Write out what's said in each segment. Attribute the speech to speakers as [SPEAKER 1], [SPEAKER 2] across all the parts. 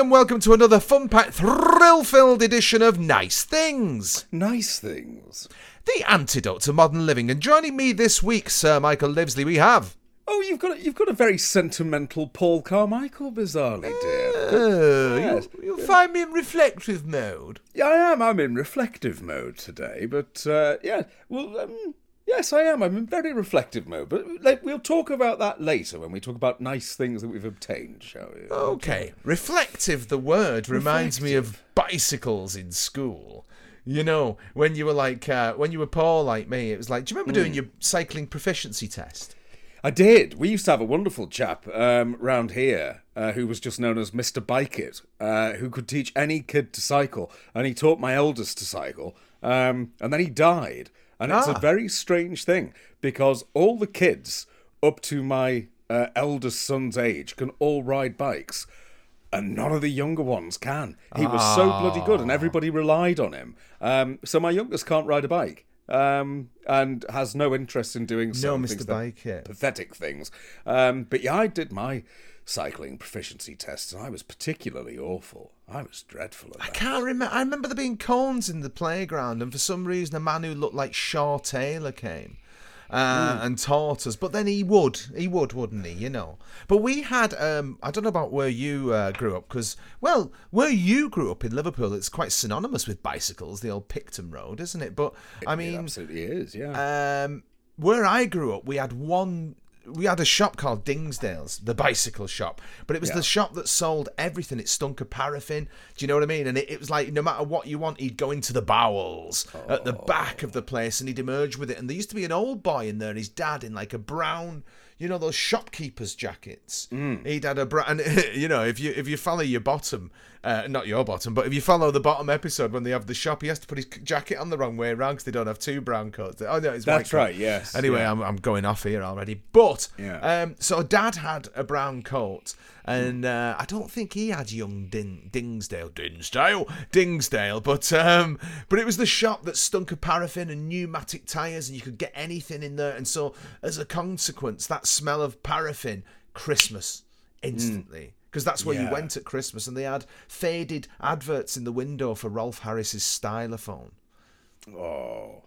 [SPEAKER 1] and welcome to another fun packed, thrill filled edition of Nice Things,
[SPEAKER 2] Nice things.
[SPEAKER 1] the antidote to modern living. And joining me this week, Sir Michael Livesley, we have.
[SPEAKER 2] Oh, you've got a, you've got a very sentimental Paul Carmichael, bizarrely, dear.
[SPEAKER 1] Uh,
[SPEAKER 2] Yes.
[SPEAKER 1] you'll, you'll find me in reflective mode.
[SPEAKER 2] Yeah, I am. I'm in reflective mode today, but uh, yeah, well, um, yes, I am. I'm in very reflective mode, but like, we'll talk about that later when we talk about nice things that we've obtained, shall we?
[SPEAKER 1] Okay. Reflective, the word, reminds me of bicycles in school. You know, when you were like, uh, when you were poor like me, it was like, do you remember doing your cycling proficiency test?
[SPEAKER 2] I did. We used to have a wonderful chap um, round here uh, who was just known as Mr. Bike It, uh, who could teach any kid to cycle, and he taught my eldest to cycle, um, and then he died. And it's
[SPEAKER 1] Ah.
[SPEAKER 2] a very strange thing because all the kids up to my uh, eldest son's age can all ride bikes. And none of the younger ones can. He was so bloody good, and everybody relied on him. Um, so my youngest can't ride a bike, um, and has no interest in doing.
[SPEAKER 1] No, Mr. Bike It.
[SPEAKER 2] pathetic things. Um, but yeah, I did my cycling proficiency tests, and I was particularly awful. I was dreadful at
[SPEAKER 1] I can't remember. I remember there being cones in the playground, and for some reason, a man who looked like Shaw Taylor came uh, and taught us. But then he would, he would, wouldn't he? You know. But we had. Um, I don't know about where you uh, grew up, because well, where you grew up in Liverpool, it's quite synonymous with bicycles, the old Picton Road, isn't it? But I
[SPEAKER 2] It
[SPEAKER 1] mean,
[SPEAKER 2] absolutely is, yeah.
[SPEAKER 1] um, where I grew up, we had one. We had a shop called Dingsdale's, the bicycle shop, but it was
[SPEAKER 2] Yeah.
[SPEAKER 1] the shop that sold everything. It stunk of paraffin. Do you know what I mean? And it, it was like no matter what you want, he'd go into the bowels at the back of the oh. place and he'd emerge with it. And there used to be an old boy in there, and his dad in like a brown, you know, those shopkeepers' jackets. He'd had a brown. And, you know, if you if you follow your bottom, uh, not your bottom, but if you follow the bottom episode when they have the shop, he has to put his jacket on the wrong way around because they don't have two brown coats. Oh no, it's
[SPEAKER 2] That's
[SPEAKER 1] coat.
[SPEAKER 2] right, yes,
[SPEAKER 1] Anyway,
[SPEAKER 2] yeah.
[SPEAKER 1] I'm I'm going off here already. But
[SPEAKER 2] Yeah.
[SPEAKER 1] um, so Dad had a brown coat, and uh, I don't think he had young Din- Dingsdale, Dingsdale, Dingsdale. But um, but it was the shop that stunk of paraffin and pneumatic tires, and you could get anything in there. And so as a consequence, that smell of paraffin, Christmas instantly. Because that's where you went at Christmas, and they had faded adverts in the window for Rolf Harris's stylophone.
[SPEAKER 2] oh,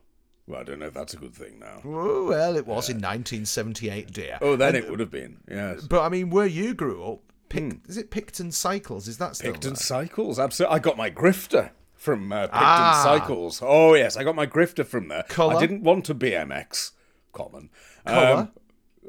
[SPEAKER 2] well, I don't know if that's a good thing now.
[SPEAKER 1] Oh, well, it was in 1978, dear.
[SPEAKER 2] Oh, then it would have been, yes.
[SPEAKER 1] But I mean, where you grew up, Pic- is it Picton Cycles? Is that still.
[SPEAKER 2] Picton
[SPEAKER 1] there?
[SPEAKER 2] Cycles, absolutely. I got my grifter from uh, Picton
[SPEAKER 1] Ah.
[SPEAKER 2] Cycles. Oh, yes, I got my grifter from there.
[SPEAKER 1] Colour?
[SPEAKER 2] I didn't want a BMX, common.
[SPEAKER 1] Colour?
[SPEAKER 2] Um,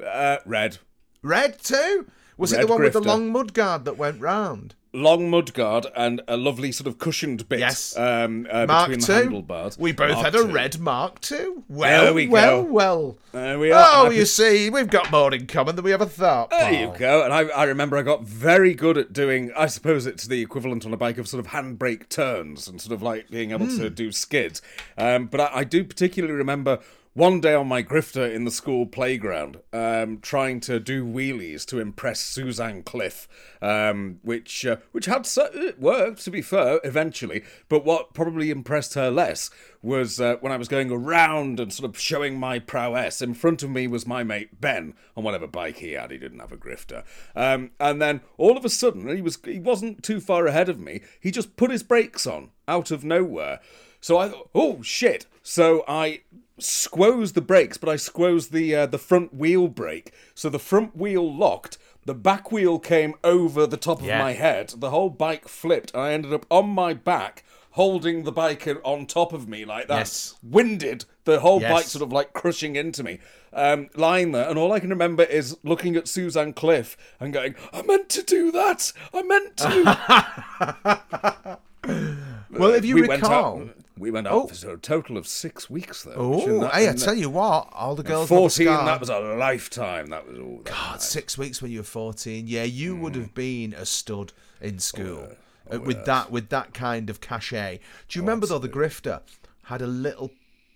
[SPEAKER 2] uh, red.
[SPEAKER 1] Red too? Was it the one with the long mud guard that went round?
[SPEAKER 2] long mudguard and a lovely sort of cushioned bit
[SPEAKER 1] Yes.
[SPEAKER 2] um, uh,
[SPEAKER 1] Mark
[SPEAKER 2] between
[SPEAKER 1] two.
[SPEAKER 2] the handlebars.
[SPEAKER 1] We both
[SPEAKER 2] Mark
[SPEAKER 1] had a
[SPEAKER 2] two.
[SPEAKER 1] red Mark two. Well,
[SPEAKER 2] we
[SPEAKER 1] well,
[SPEAKER 2] go.
[SPEAKER 1] well.
[SPEAKER 2] There we are.
[SPEAKER 1] Oh, you see, we've got more in common than we ever thought.
[SPEAKER 2] There you go. And I, I remember I got very good at doing, I suppose it's the equivalent on a bike of sort of handbrake turns and sort of like being able
[SPEAKER 1] Hmm.
[SPEAKER 2] to do skids. Um, but I, I do particularly remember one day on my grifter in the school playground um, trying to do wheelies to impress Suzanne Cliff, um, which, uh, which had, so- it worked, to be fair, eventually. But what probably impressed her less was uh, when I was going around and sort of showing my prowess. In front of me was my mate Ben on whatever bike he had. He didn't have a grifter. Um, and then all of a sudden, he was he wasn't too far ahead of me. He just put his brakes on out of nowhere. So I thought, oh shit! So I squoze the brakes, but I squoze the uh, the front wheel brake. So the front wheel locked. The back wheel came over the top of my head. The whole bike flipped. and I ended up on my back, holding the bike on top of me like that.
[SPEAKER 1] Yes.
[SPEAKER 2] Winded. The whole
[SPEAKER 1] Yes.
[SPEAKER 2] bike sort of like crushing into me. Um, lying there, and all I can remember is looking at Suzanne Cliff and going, "I meant to do that. I meant to."
[SPEAKER 1] Well, if you
[SPEAKER 2] we
[SPEAKER 1] recall.
[SPEAKER 2] We went out
[SPEAKER 1] Oh.
[SPEAKER 2] for a total of six weeks though.
[SPEAKER 1] Oh,
[SPEAKER 2] that-
[SPEAKER 1] hey, I tell you what, all the girls
[SPEAKER 2] Fourteen. That was a lifetime. That was all.
[SPEAKER 1] God, six weeks when you were fourteen. Yeah, you would have been a stud in school uh, with that with that kind of cachet. Do you remember though the grifter had a little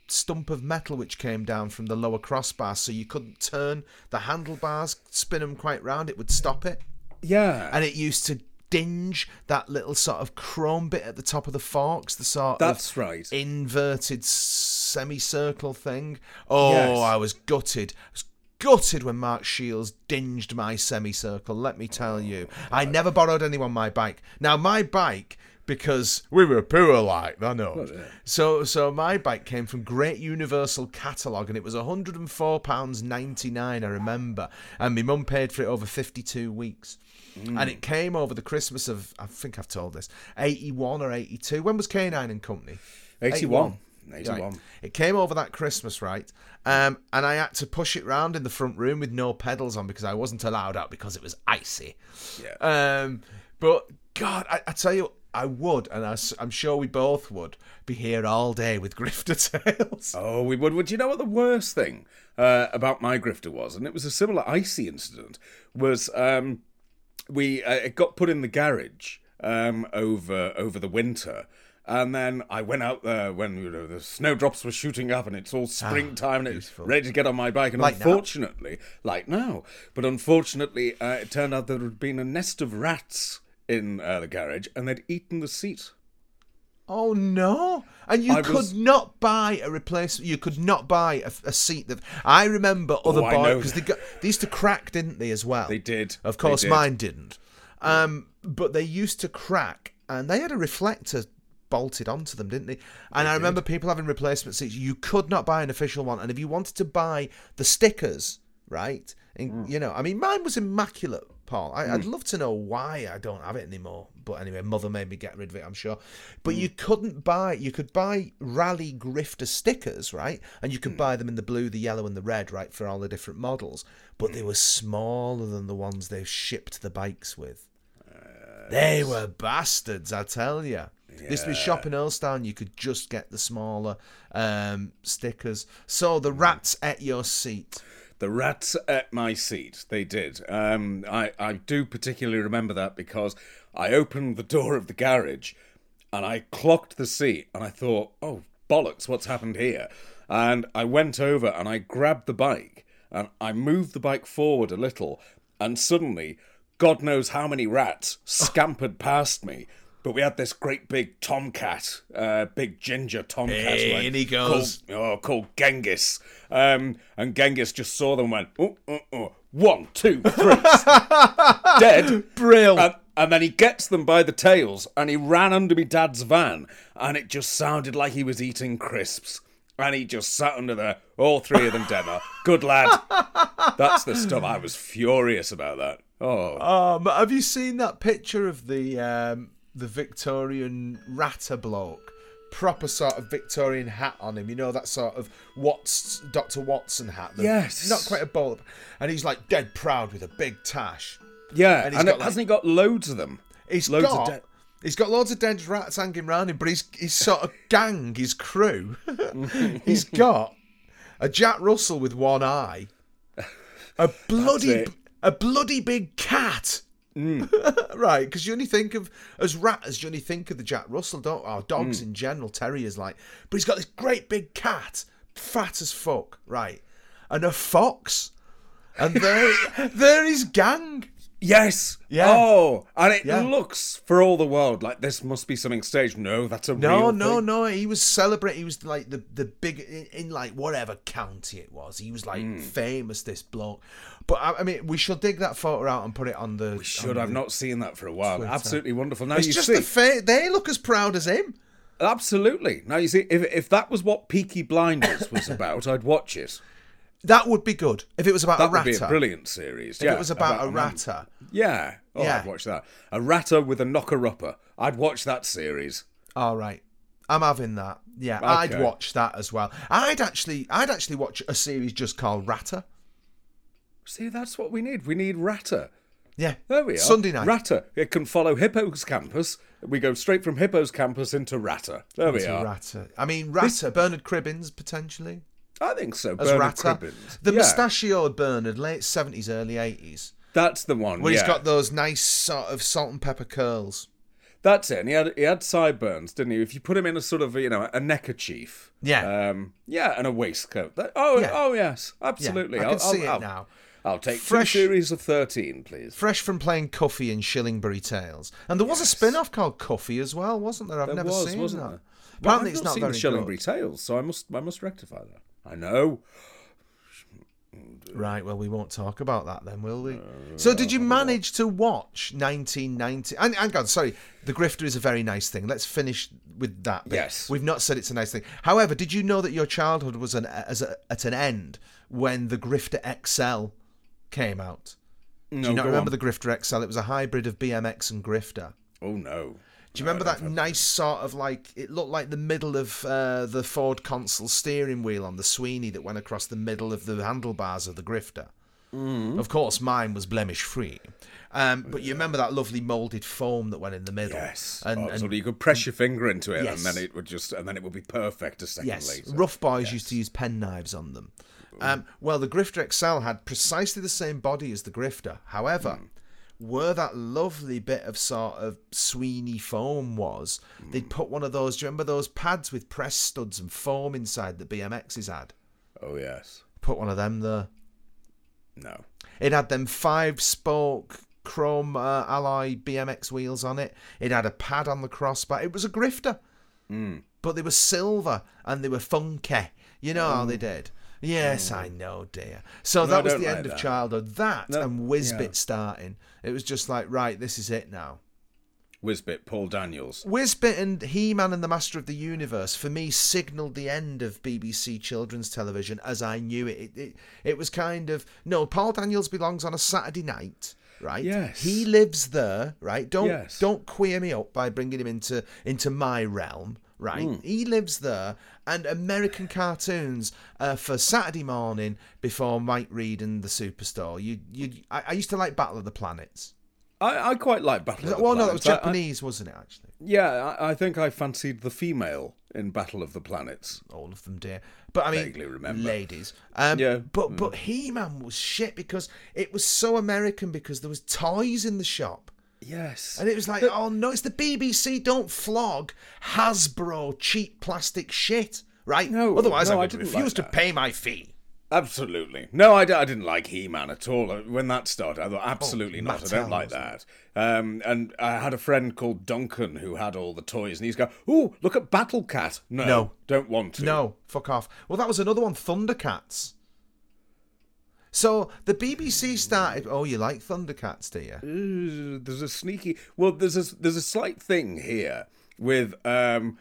[SPEAKER 1] stump of metal which came down from the lower crossbar, so you couldn't turn the handlebars, spin them quite round. It would stop it,
[SPEAKER 2] Yeah.
[SPEAKER 1] and it used to dinge that little sort of chrome bit at the top of the forks, the sort
[SPEAKER 2] That's
[SPEAKER 1] of
[SPEAKER 2] right.
[SPEAKER 1] inverted semicircle thing. Oh,
[SPEAKER 2] Yes.
[SPEAKER 1] I was gutted. I was gutted when Mark Shields dinged my semicircle, let me tell you. Oh, I never borrowed anyone my bike. Now, my bike because we were poor like I know. So so my bike came from Great Universal Catalogue and it was £104.99 I remember and my mum paid for it over 52 weeks. And it came over the Christmas of I think I've told this 81 or 82. When was K9 and Company?
[SPEAKER 2] 81.
[SPEAKER 1] Right.
[SPEAKER 2] 81.
[SPEAKER 1] It came over that Christmas, right? Um, and I had to push it round in the front room with no pedals on because I wasn't allowed out because it was icy.
[SPEAKER 2] Yeah.
[SPEAKER 1] Um, but God, I, I tell you, I would, and I, am sure we both would, be here all day with grifter tales.
[SPEAKER 2] Oh, we would. Would you know what the worst thing uh, about my grifter was? And it was a similar icy incident. Was um, we uh, it got put in the garage um, over over the winter. And then I went out there when you know the snowdrops were shooting up, and it's all springtime, and it's ready to get on my bike. And
[SPEAKER 1] Like now?
[SPEAKER 2] unfortunately, like now, but unfortunately, uh, it turned out there had been a nest of rats in uh, the garage, and they'd eaten the seat.
[SPEAKER 1] Oh no! And you
[SPEAKER 2] I
[SPEAKER 1] could
[SPEAKER 2] was-
[SPEAKER 1] not buy a replacement. You could not buy a, a seat that I remember other
[SPEAKER 2] Oh,
[SPEAKER 1] because they got they used to crack, didn't they? As well,
[SPEAKER 2] They did.
[SPEAKER 1] Of course,
[SPEAKER 2] did.
[SPEAKER 1] mine didn't. Um, but they used to crack, and they had a reflector bolted onto them, didn't they? And I remember people having replacement seats. You could not buy an official one, and if you wanted to buy the stickers, right? And,
[SPEAKER 2] Mm.
[SPEAKER 1] You know, I mean, mine was immaculate, Paul. I, I'd love to know why I don't have it anymore. But anyway, mother made me get rid of it, I'm sure. But
[SPEAKER 2] Mm.
[SPEAKER 1] you couldn't buy. You could buy Raleigh Grifter stickers, right? And
[SPEAKER 2] Mm.
[SPEAKER 1] you could buy them in the blue, the yellow, and the red, right, for all the different models. But
[SPEAKER 2] Mm.
[SPEAKER 1] they were smaller than the ones they shipped the bikes with. They were bastards, I tell you. This was shop in Earlstown. You could just get the smaller um, stickers. So the rats at your seat.
[SPEAKER 2] The rats at my seat. They did. Um, I, I do particularly remember that because I opened the door of the garage and I clocked the seat and I thought, oh, bollocks, what's happened here? And I went over and I grabbed the bike and I moved the bike forward a little and suddenly, God knows how many rats scampered past me. But we had this great big tomcat, uh, big ginger tomcat.
[SPEAKER 1] Hey,
[SPEAKER 2] like,
[SPEAKER 1] in he goes.
[SPEAKER 2] called oh, called Genghis. Um, and Genghis just saw them and went, oh, oh, oh, one, two, three, dead.
[SPEAKER 1] Brill.
[SPEAKER 2] And, and then he gets them by the tails and he ran under me dad's van and it just sounded like he was eating crisps. And he just sat under there, all three of them dead. now. Good lad. That's the stuff. I was furious about that. Oh,
[SPEAKER 1] Um, have you seen that picture of the um, the Victorian ratter bloke? Proper sort of Victorian hat on him, you know that sort of Watts Doctor Watson hat. the-
[SPEAKER 2] Yes.
[SPEAKER 1] not quite a bowl, and he's like dead proud with a big tash.
[SPEAKER 2] yeah.
[SPEAKER 1] and
[SPEAKER 2] And,
[SPEAKER 1] he's got, like-
[SPEAKER 2] hasn't he got loads of them?
[SPEAKER 1] He's
[SPEAKER 2] Loads of
[SPEAKER 1] got
[SPEAKER 2] dead-
[SPEAKER 1] he's got loads of dead rats hanging around him, but he's his sort of gang, his crew. he's got a Jack Russell with one eye, a bloody a bloody big cat. Mm. right, because you only think of as rat as you only think of the Jack Russell, don't or dogs mm. in general, terriers like. But he's got this great big cat, fat as fuck, right, and a fox, and there, there is gang.
[SPEAKER 2] Yes.
[SPEAKER 1] Yeah.
[SPEAKER 2] Oh, and it
[SPEAKER 1] Yeah.
[SPEAKER 2] looks for all the world like this must be something staged. No, that's a
[SPEAKER 1] No,
[SPEAKER 2] real
[SPEAKER 1] no,
[SPEAKER 2] thing.
[SPEAKER 1] no. He was celebrating. He was like the the big in, in like whatever county it was. He was like
[SPEAKER 2] Hmm.
[SPEAKER 1] famous. This bloke. But I, I mean, we should dig that photo out and put it on the. We
[SPEAKER 2] Should I've not seen that for a while.
[SPEAKER 1] Twitter.
[SPEAKER 2] Absolutely wonderful. Now
[SPEAKER 1] It's
[SPEAKER 2] you
[SPEAKER 1] just
[SPEAKER 2] see,
[SPEAKER 1] the fa- They look as proud as him.
[SPEAKER 2] absolutely. Now you see, if if that was what Peaky Blinders was about, I'd watch it.
[SPEAKER 1] That would be good if it was about
[SPEAKER 2] That
[SPEAKER 1] a
[SPEAKER 2] would be a brilliant series.
[SPEAKER 1] if
[SPEAKER 2] yeah,
[SPEAKER 1] it was about, a
[SPEAKER 2] man-
[SPEAKER 1] ratter.
[SPEAKER 2] Yeah. Oh,
[SPEAKER 1] Yeah.
[SPEAKER 2] I'd watch that. A ratter with a knocker upper. I'd watch that series.
[SPEAKER 1] All right. I'm having that. Yeah, I'd watch that as well. I'd actually, I'd actually watch a series just called Ratter.
[SPEAKER 2] See, that's what we need. We need ratter.
[SPEAKER 1] Yeah,
[SPEAKER 2] There we are.
[SPEAKER 1] Sunday night.
[SPEAKER 2] Ratter. It can follow Hippo's campus. We go straight from Hippo's campus into Ratter. There we are.
[SPEAKER 1] Ratter. I mean, Ratter. Bernard Cribbins potentially.
[SPEAKER 2] I think so.
[SPEAKER 1] as
[SPEAKER 2] Bernard
[SPEAKER 1] Ratter.
[SPEAKER 2] Cribbins.
[SPEAKER 1] The
[SPEAKER 2] Yeah,
[SPEAKER 1] mustachioed Bernard, late seventies, early eighties,
[SPEAKER 2] That's the one.
[SPEAKER 1] where
[SPEAKER 2] yeah.
[SPEAKER 1] he's got those nice sort of salt and pepper curls.
[SPEAKER 2] That's it. And he had he had sideburns, didn't he? If you put him in a sort of you know a neckerchief,
[SPEAKER 1] Yeah.
[SPEAKER 2] um, yeah, and a waistcoat. That, oh,
[SPEAKER 1] Yeah.
[SPEAKER 2] oh yes,
[SPEAKER 1] Yeah,
[SPEAKER 2] absolutely.
[SPEAKER 1] I
[SPEAKER 2] I'll,
[SPEAKER 1] can see
[SPEAKER 2] I'll,
[SPEAKER 1] it
[SPEAKER 2] I'll,
[SPEAKER 1] now.
[SPEAKER 2] I'll take
[SPEAKER 1] Fresh-
[SPEAKER 2] two series of thirteen, please.
[SPEAKER 1] Fresh from playing Cuffy in Shillingbury Tales, and there was a spin-off called Cuffy as well, wasn't there? I've
[SPEAKER 2] There
[SPEAKER 1] never
[SPEAKER 2] was,
[SPEAKER 1] seen that.
[SPEAKER 2] there? Well,
[SPEAKER 1] Apparently,
[SPEAKER 2] I've
[SPEAKER 1] it's
[SPEAKER 2] not
[SPEAKER 1] not
[SPEAKER 2] seen
[SPEAKER 1] very
[SPEAKER 2] Shillingbury
[SPEAKER 1] good.
[SPEAKER 2] Tales, so I must I must rectify that. I know.
[SPEAKER 1] Right, well, we won't talk about that then, will we? so, did you manage to watch 1990? And, and God, sorry, The Grifter is a very nice thing. Let's finish with that. Bit.
[SPEAKER 2] Yes.
[SPEAKER 1] We've not said it's a nice thing. However, did you know that your childhood was an, as a, at an end when The Grifter XL came out?
[SPEAKER 2] No,
[SPEAKER 1] Do you not remember
[SPEAKER 2] on.
[SPEAKER 1] the Grifter XL? It was a hybrid of BMX and Grifter.
[SPEAKER 2] Oh no.
[SPEAKER 1] Do you remember that nice sort of like it looked like the middle of uh, the Ford console steering wheel on the Sweeney that went across the middle of the handlebars of the Grifter?
[SPEAKER 2] Mm.
[SPEAKER 1] Of course, mine was blemish free. Um, but you remember that lovely molded foam that went in the middle?
[SPEAKER 2] Yes.
[SPEAKER 1] And,
[SPEAKER 2] Oh,
[SPEAKER 1] and
[SPEAKER 2] you could press your finger into it,
[SPEAKER 1] Yes.
[SPEAKER 2] and then it would just, and then it would be perfect a second
[SPEAKER 1] yes,
[SPEAKER 2] later.
[SPEAKER 1] rough boys used to use pen knives on them. Um, well, the Grifter XL had precisely the same body as the Grifter. However,
[SPEAKER 2] Hmm.
[SPEAKER 1] Where that lovely bit of sort of Sweeney foam was,
[SPEAKER 2] Hmm.
[SPEAKER 1] they'd put one of those. Do you remember those pads with press studs and foam inside that BMXs had?
[SPEAKER 2] Oh yes.
[SPEAKER 1] Put one of them there.
[SPEAKER 2] No.
[SPEAKER 1] It had them five spoke chrome uh, alloy BMX wheels on it. It had a pad on the crossbar. It was a grifter, but they were silver and they were funky. You know how they did. Yes, I mm. know, dear. So
[SPEAKER 2] No,
[SPEAKER 1] that was the
[SPEAKER 2] like
[SPEAKER 1] end of childhood. That
[SPEAKER 2] No,
[SPEAKER 1] and Wizbit
[SPEAKER 2] yeah.
[SPEAKER 1] starting. It was just like, right, this is it now.
[SPEAKER 2] Wizbit, Paul Daniels.
[SPEAKER 1] Wizbit and He Man and the Master of the Universe for me signalled the end of BBC children's television as I knew it. It, it. it was kind of no. Paul Daniels belongs on a Saturday night, right?
[SPEAKER 2] Yes.
[SPEAKER 1] He lives there, right? Don't
[SPEAKER 2] Yes.
[SPEAKER 1] don't queer me up by bringing him into into my realm, right?
[SPEAKER 2] Hmm.
[SPEAKER 1] He lives there, and American cartoons uh, for Saturday morning before Mike Read and the Superstore. You you. I, I used to like Battle of the Planets.
[SPEAKER 2] I, I quite like Battle of the Planets.
[SPEAKER 1] Well, no, that was
[SPEAKER 2] Planets. I-
[SPEAKER 1] Japanese, wasn't it? Actually.
[SPEAKER 2] yeah, I, I think I fancied the female in Battle of the Planets.
[SPEAKER 1] all of them, dear. But I mean,
[SPEAKER 2] Vaguely remember.
[SPEAKER 1] ladies. Um,
[SPEAKER 2] Yeah.
[SPEAKER 1] But but He Man was shit because it was so American because there was toys in the shop.
[SPEAKER 2] Yes.
[SPEAKER 1] And it was like, oh no, it's the BBC. Don't flog Hasbro cheap plastic shit, right?
[SPEAKER 2] No,
[SPEAKER 1] Otherwise,
[SPEAKER 2] no,
[SPEAKER 1] I
[SPEAKER 2] I
[SPEAKER 1] would
[SPEAKER 2] didn't
[SPEAKER 1] refuse
[SPEAKER 2] like
[SPEAKER 1] to pay my fee.
[SPEAKER 2] Absolutely. No, I, d- I didn't like He Man at all. Uh, When that started, I thought, absolutely not. I don't like that. Um, and I had a friend called Duncan who had all the toys, and he's go, "Ooh, look at Battle Cat." No,
[SPEAKER 1] No.
[SPEAKER 2] don't want to.
[SPEAKER 1] No, fuck off. Well, that was another one, Thundercats. So the BBC started. Oh, you like Thundercats, do you?
[SPEAKER 2] Uh, There's a sneaky. Well, there's a there's a slight thing here with. um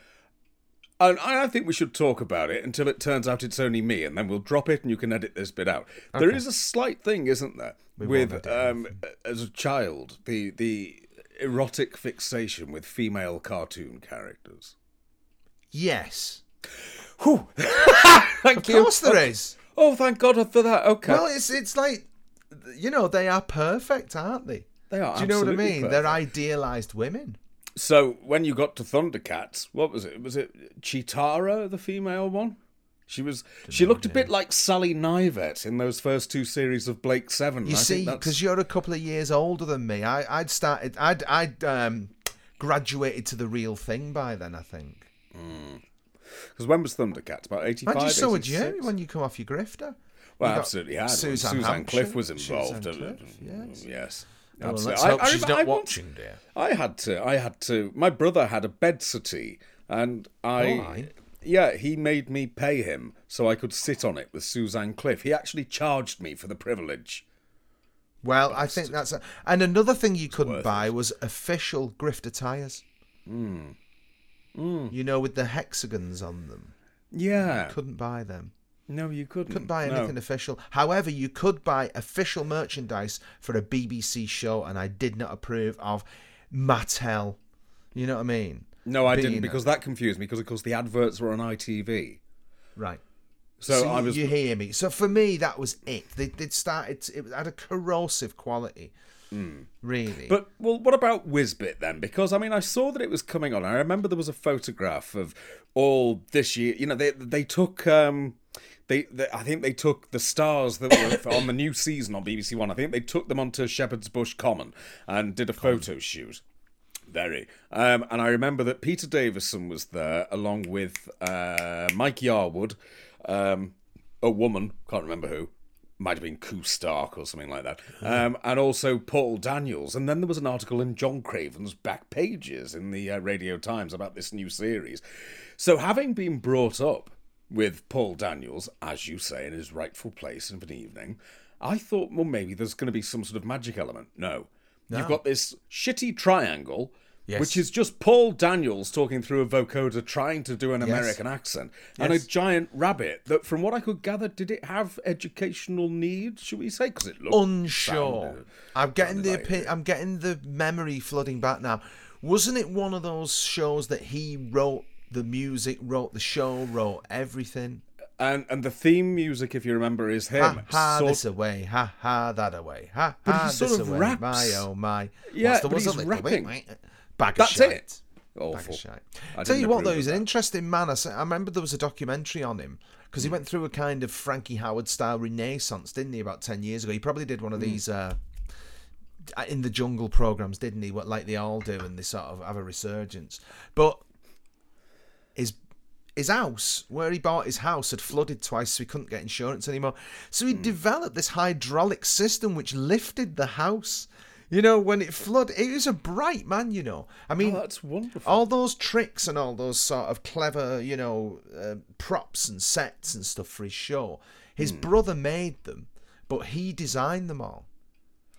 [SPEAKER 2] and I I think we should talk about it until it turns out it's only me, and then we'll drop it, and you can edit this bit out. There is a slight thing, isn't there,
[SPEAKER 1] won't
[SPEAKER 2] with um, as a child the the erotic fixation with female cartoon characters.
[SPEAKER 1] Yes.
[SPEAKER 2] Whew. Thank
[SPEAKER 1] Of
[SPEAKER 2] you.
[SPEAKER 1] course there is.
[SPEAKER 2] Oh, thank God for that. Okay,
[SPEAKER 1] Well, it's it's like, you know, they are perfect, aren't they?
[SPEAKER 2] they are.
[SPEAKER 1] Do you know what I
[SPEAKER 2] absolutely
[SPEAKER 1] mean? They're idealized women.
[SPEAKER 2] So when you got to Thundercats, what was it? Was it Cheetara, the female one? She was. She looked a bit like Sally Knyvette in those first two series of Blake Seven.
[SPEAKER 1] You
[SPEAKER 2] I
[SPEAKER 1] see, because you're a couple of years older than me, I, I'd started, I'd, I'd um, graduated to the real thing by then. I think.
[SPEAKER 2] Because when was Thundercats? About 85,
[SPEAKER 1] And you saw would you
[SPEAKER 2] 86?
[SPEAKER 1] when you come off your grifter.
[SPEAKER 2] Well,
[SPEAKER 1] You
[SPEAKER 2] absolutely had.
[SPEAKER 1] Suzanne
[SPEAKER 2] Suzanne,
[SPEAKER 1] Hampshire.
[SPEAKER 2] Cliff was involved.
[SPEAKER 1] Suzanne Cliff, yes.
[SPEAKER 2] yes.
[SPEAKER 1] Well,
[SPEAKER 2] absolutely.
[SPEAKER 1] let's
[SPEAKER 2] I-
[SPEAKER 1] hope
[SPEAKER 2] I
[SPEAKER 1] she's
[SPEAKER 2] remember-
[SPEAKER 1] not
[SPEAKER 2] I
[SPEAKER 1] watching, dear.
[SPEAKER 2] I had to. I had to. My brother had a bed settee, and I.
[SPEAKER 1] Why?
[SPEAKER 2] Yeah, he made me pay him so I could sit on it with Suzanne Cliff. He actually charged me for the privilege.
[SPEAKER 1] Well, I think that's a, and another thing you couldn't
[SPEAKER 2] worth
[SPEAKER 1] buy was official grifter tires.
[SPEAKER 2] Hmm. Hmm.
[SPEAKER 1] You know, with the hexagons on them,
[SPEAKER 2] Yeah.
[SPEAKER 1] couldn't buy them.
[SPEAKER 2] No, you couldn't.
[SPEAKER 1] couldn't buy
[SPEAKER 2] No.
[SPEAKER 1] anything official. However, you could buy official merchandise for a BBC show, and I did not approve of Mattel. You know what I mean?
[SPEAKER 2] No, I
[SPEAKER 1] being-
[SPEAKER 2] didn't because that confused me because of course the adverts were on ITV.
[SPEAKER 1] Right.
[SPEAKER 2] So,
[SPEAKER 1] So,
[SPEAKER 2] I
[SPEAKER 1] you,
[SPEAKER 2] was
[SPEAKER 1] you hear me? So for me, that was it. They they started. It had a corrosive quality. Really.
[SPEAKER 2] Hmm. But well, what about Wizbit then? Because I mean, I saw that it was coming on. I remember there was a photograph of all this year. You know, they they took. um they, they, I think they took the stars that were on the new season on BBC One. I think they took them onto Shepherd's Bush Common and did a photo shoot. Very. Um, and I remember that Peter Davison was there along with uh, Mike Yarwood, um, a woman, can't remember who, might have been Koo Stark or something like that, um, and also Paul Daniels. And then there was an article in John Craven's back pages in the uh, Radio Times about this new series. So having been brought up with Paul Daniels, as you say, in his rightful place of an evening, I thought, well, maybe there's going to be some sort of magic element. No. You've got this shitty triangle,
[SPEAKER 1] Yes.
[SPEAKER 2] which is just Paul Daniels talking through a vocoder trying to do an American accent, and a giant rabbit that, from what I could gather, did it have educational needs, should we say? Because it looked.
[SPEAKER 1] Unsure.
[SPEAKER 2] sounded-
[SPEAKER 1] I'm getting the
[SPEAKER 2] like
[SPEAKER 1] I'm getting the memory flooding back now. Wasn't it one of those shows that he wrote the music, wrote the show, wrote everything?
[SPEAKER 2] And, and the theme music, if you remember, is him.
[SPEAKER 1] Ha ha
[SPEAKER 2] sort-
[SPEAKER 1] this away, ha ha that away, ha ha, But
[SPEAKER 2] he sort
[SPEAKER 1] this
[SPEAKER 2] of
[SPEAKER 1] away,
[SPEAKER 2] raps.
[SPEAKER 1] my oh my.
[SPEAKER 2] Yeah,
[SPEAKER 1] What's the
[SPEAKER 2] but
[SPEAKER 1] was
[SPEAKER 2] he's rapping.
[SPEAKER 1] bit? Bag of
[SPEAKER 2] That's
[SPEAKER 1] shite.
[SPEAKER 2] it. Awful.
[SPEAKER 1] Bag of shite.
[SPEAKER 2] I
[SPEAKER 1] Tell you what, though, he's an interesting man. I remember there was a documentary on him because
[SPEAKER 2] Hmm.
[SPEAKER 1] he went through a kind of Frankie Howerd style renaissance, didn't he, about 10 years ago? He probably did one
[SPEAKER 2] Hmm.
[SPEAKER 1] of these uh, in the jungle programs, didn't he? What Like they all do, and they sort of have a resurgence. But his his house, where he bought his house, had flooded twice, so he couldn't get insurance anymore. So
[SPEAKER 2] Hmm.
[SPEAKER 1] he developed this hydraulic system which lifted the house. You know, when it flooded, it was a bright man. You know, I mean,
[SPEAKER 2] Oh, that's wonderful.
[SPEAKER 1] all those tricks and all those sort of clever, you know, uh, props and sets and stuff for his show. His
[SPEAKER 2] Hmm.
[SPEAKER 1] brother made them, but he designed them all.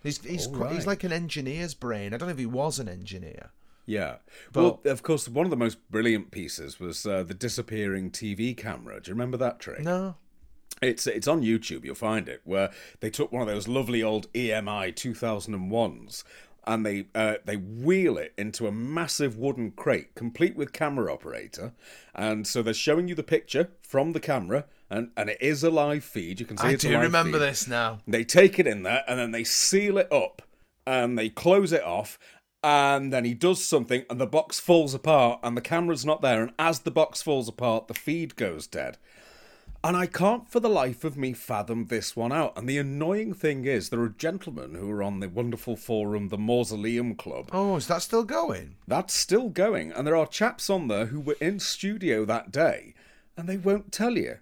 [SPEAKER 1] He's he's
[SPEAKER 2] All
[SPEAKER 1] he's like an engineer's brain. I don't know if he was an engineer.
[SPEAKER 2] Yeah. well, of course, one of the most brilliant pieces was uh, the disappearing TV camera. Do you remember that trick?
[SPEAKER 1] No.
[SPEAKER 2] It's it's on YouTube. You'll find it where they took one of those lovely old EMI 2001s and they uh, they wheel it into a massive wooden crate, complete with camera operator, and so they're showing you the picture from the camera, and and it is a live feed. You can see
[SPEAKER 1] I
[SPEAKER 2] it's
[SPEAKER 1] do remember
[SPEAKER 2] feed.
[SPEAKER 1] this now.
[SPEAKER 2] They take it in there and then they seal it up and they close it off. And then he does something and the box falls apart and the camera's not there. And as the box falls apart, the feed goes dead. And I can't for the life of me fathom this one out. And the annoying thing is, there are gentlemen who are on the wonderful forum, the Mausoleum Club.
[SPEAKER 1] Oh, is that still going?
[SPEAKER 2] That's still going. And there are chaps on there who were in studio that day and they won't tell you.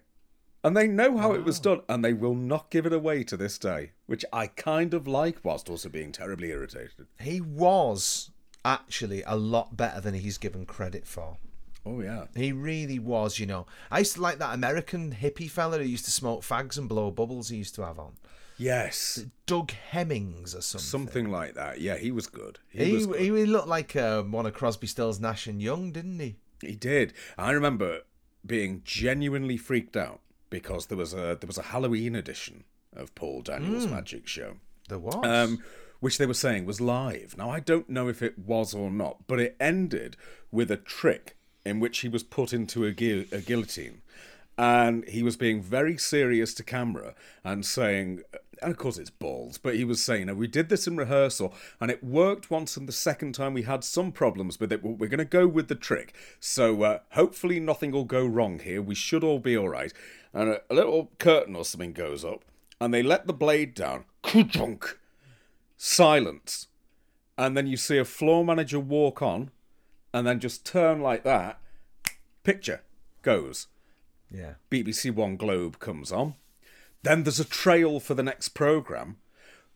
[SPEAKER 2] And they know how it was ah. done and they will not give it away to this day, which I kind of like whilst also being terribly irritated.
[SPEAKER 1] He was actually a lot better than he's given credit for.
[SPEAKER 2] Oh, yeah.
[SPEAKER 1] He really was, you know. I used to like that American hippie fella who used to smoke fags and blow bubbles he used to have on.
[SPEAKER 2] Yes.
[SPEAKER 1] Doug Hemmings or something.
[SPEAKER 2] Something like that. Yeah, he was good. He,
[SPEAKER 1] He,
[SPEAKER 2] was good.
[SPEAKER 1] he looked like um, one of Crosby, Stills, Nash and Young, didn't he?
[SPEAKER 2] He did. I remember being genuinely freaked out because there was a there was a Halloween edition of Paul Daniels' Magic Show.
[SPEAKER 1] There was.
[SPEAKER 2] um, which they were saying was live. Now, I don't know if it was or not, but it ended with a trick in which he was put into a, a guillotine. And he was being very serious to camera and saying, and of course it's balls, but he was saying, we did this in rehearsal and it worked once, and the second time we had some problems with it, but we're going to go with the trick. So uh, hopefully nothing will go wrong here. We should all be all right. And a, a little curtain or something goes up, and they let the blade down. Silence, and then you see a floor manager walk on, and then just turn like that. Picture goes.
[SPEAKER 1] yeah.
[SPEAKER 2] BBC One Globe comes on. Then there's a trail for the next programme.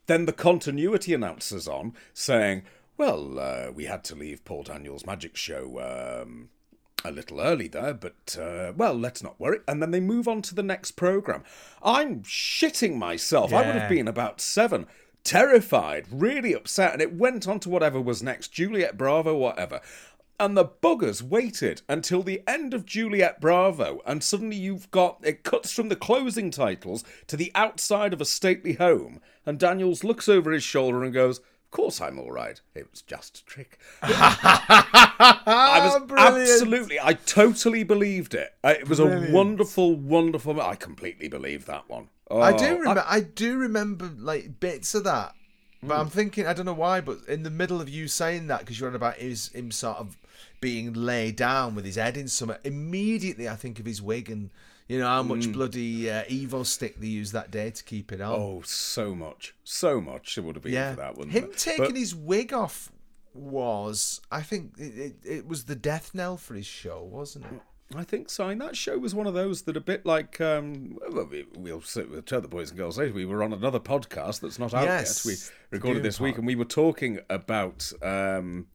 [SPEAKER 2] Then the continuity announcer's on saying, Well, uh, we had to leave Paul Daniels' magic show um, a little early there, but, uh, well, let's not worry. And then they move on to the next programme. I'm shitting myself. I would have been about seven, terrified, really upset. And it went on to whatever was next Juliet Bravo, whatever. And the buggers waited until the end of Juliet Bravo, and suddenly you've got it cuts from the closing titles to the outside of a stately home, and Daniels looks over his shoulder and goes, Of course I'm all right. It was just a trick. I was
[SPEAKER 1] Brilliant.
[SPEAKER 2] absolutely, I totally believed it. Uh, It was a wonderful, wonderful. I completely believed that one. Oh,
[SPEAKER 1] I do remember. I, do remember like bits of that, but. I'm thinking I don't know why. But in the middle of you saying that, because you're on about his him sort of being laid down with his head in something, immediately I think of his wig and you know how much bloody uh, Evo-Stik they used that day to keep it on.
[SPEAKER 2] Oh, so much, so much. It would have been
[SPEAKER 1] yeah,
[SPEAKER 2] for that, wouldn't
[SPEAKER 1] him
[SPEAKER 2] it?
[SPEAKER 1] taking
[SPEAKER 2] But-
[SPEAKER 1] his wig off was, I think, it, it, it was the death knell for his show, wasn't it?
[SPEAKER 2] I think so. And that show was one of those that a bit like um, well, we, we'll, sit- we'll tell the boys and girls later. We were on another podcast that's not out
[SPEAKER 1] Yes,
[SPEAKER 2] yet. We recorded this week,
[SPEAKER 1] Pod.
[SPEAKER 2] and we were talking about. Um,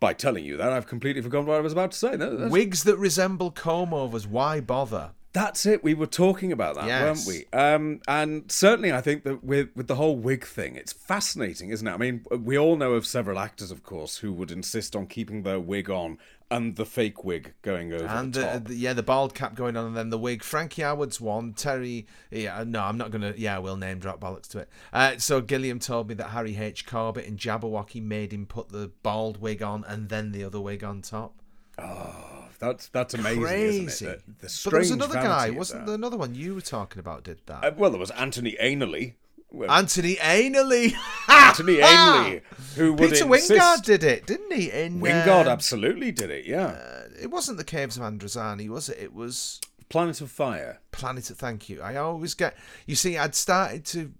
[SPEAKER 2] by telling you that, I've completely forgotten what I was about to say. That-
[SPEAKER 1] Wigs that resemble comb overs, why bother?
[SPEAKER 2] That's it. We were talking about that,
[SPEAKER 1] Yes.
[SPEAKER 2] weren't we? Um, and certainly, I think that with with the whole wig thing, it's fascinating, isn't it? I mean, we all know of several actors, of course, who would insist on keeping their wig on and the fake wig going over
[SPEAKER 1] And
[SPEAKER 2] the top.
[SPEAKER 1] the, yeah, the bald cap going on, and then the wig. Frankie Howerd's one. Terry. Yeah, no, I'm not gonna. Yeah, we'll name drop bollocks to it. Uh, so Gilliam told me that Harry H. Corbett in Jabberwocky made him put the bald wig on and then the other wig on top.
[SPEAKER 2] Oh that's that's amazing,
[SPEAKER 1] Crazy.
[SPEAKER 2] isn't it? The, the
[SPEAKER 1] but
[SPEAKER 2] strange
[SPEAKER 1] there was another guy, wasn't there? Another one you were talking about did that.
[SPEAKER 2] Uh, well, there was Anthony Ainley. Well,
[SPEAKER 1] Anthony Ainley.
[SPEAKER 2] Anthony Ainley, who would
[SPEAKER 1] Peter
[SPEAKER 2] insist.
[SPEAKER 1] Wyngarde did it, didn't he? In
[SPEAKER 2] Wyngarde
[SPEAKER 1] uh,
[SPEAKER 2] absolutely did it. Yeah,
[SPEAKER 1] uh, it wasn't the Caves of Androzani, was it? It was
[SPEAKER 2] Planet of Fire.
[SPEAKER 1] Planet of Thank You. I always get. You see, I'd started to.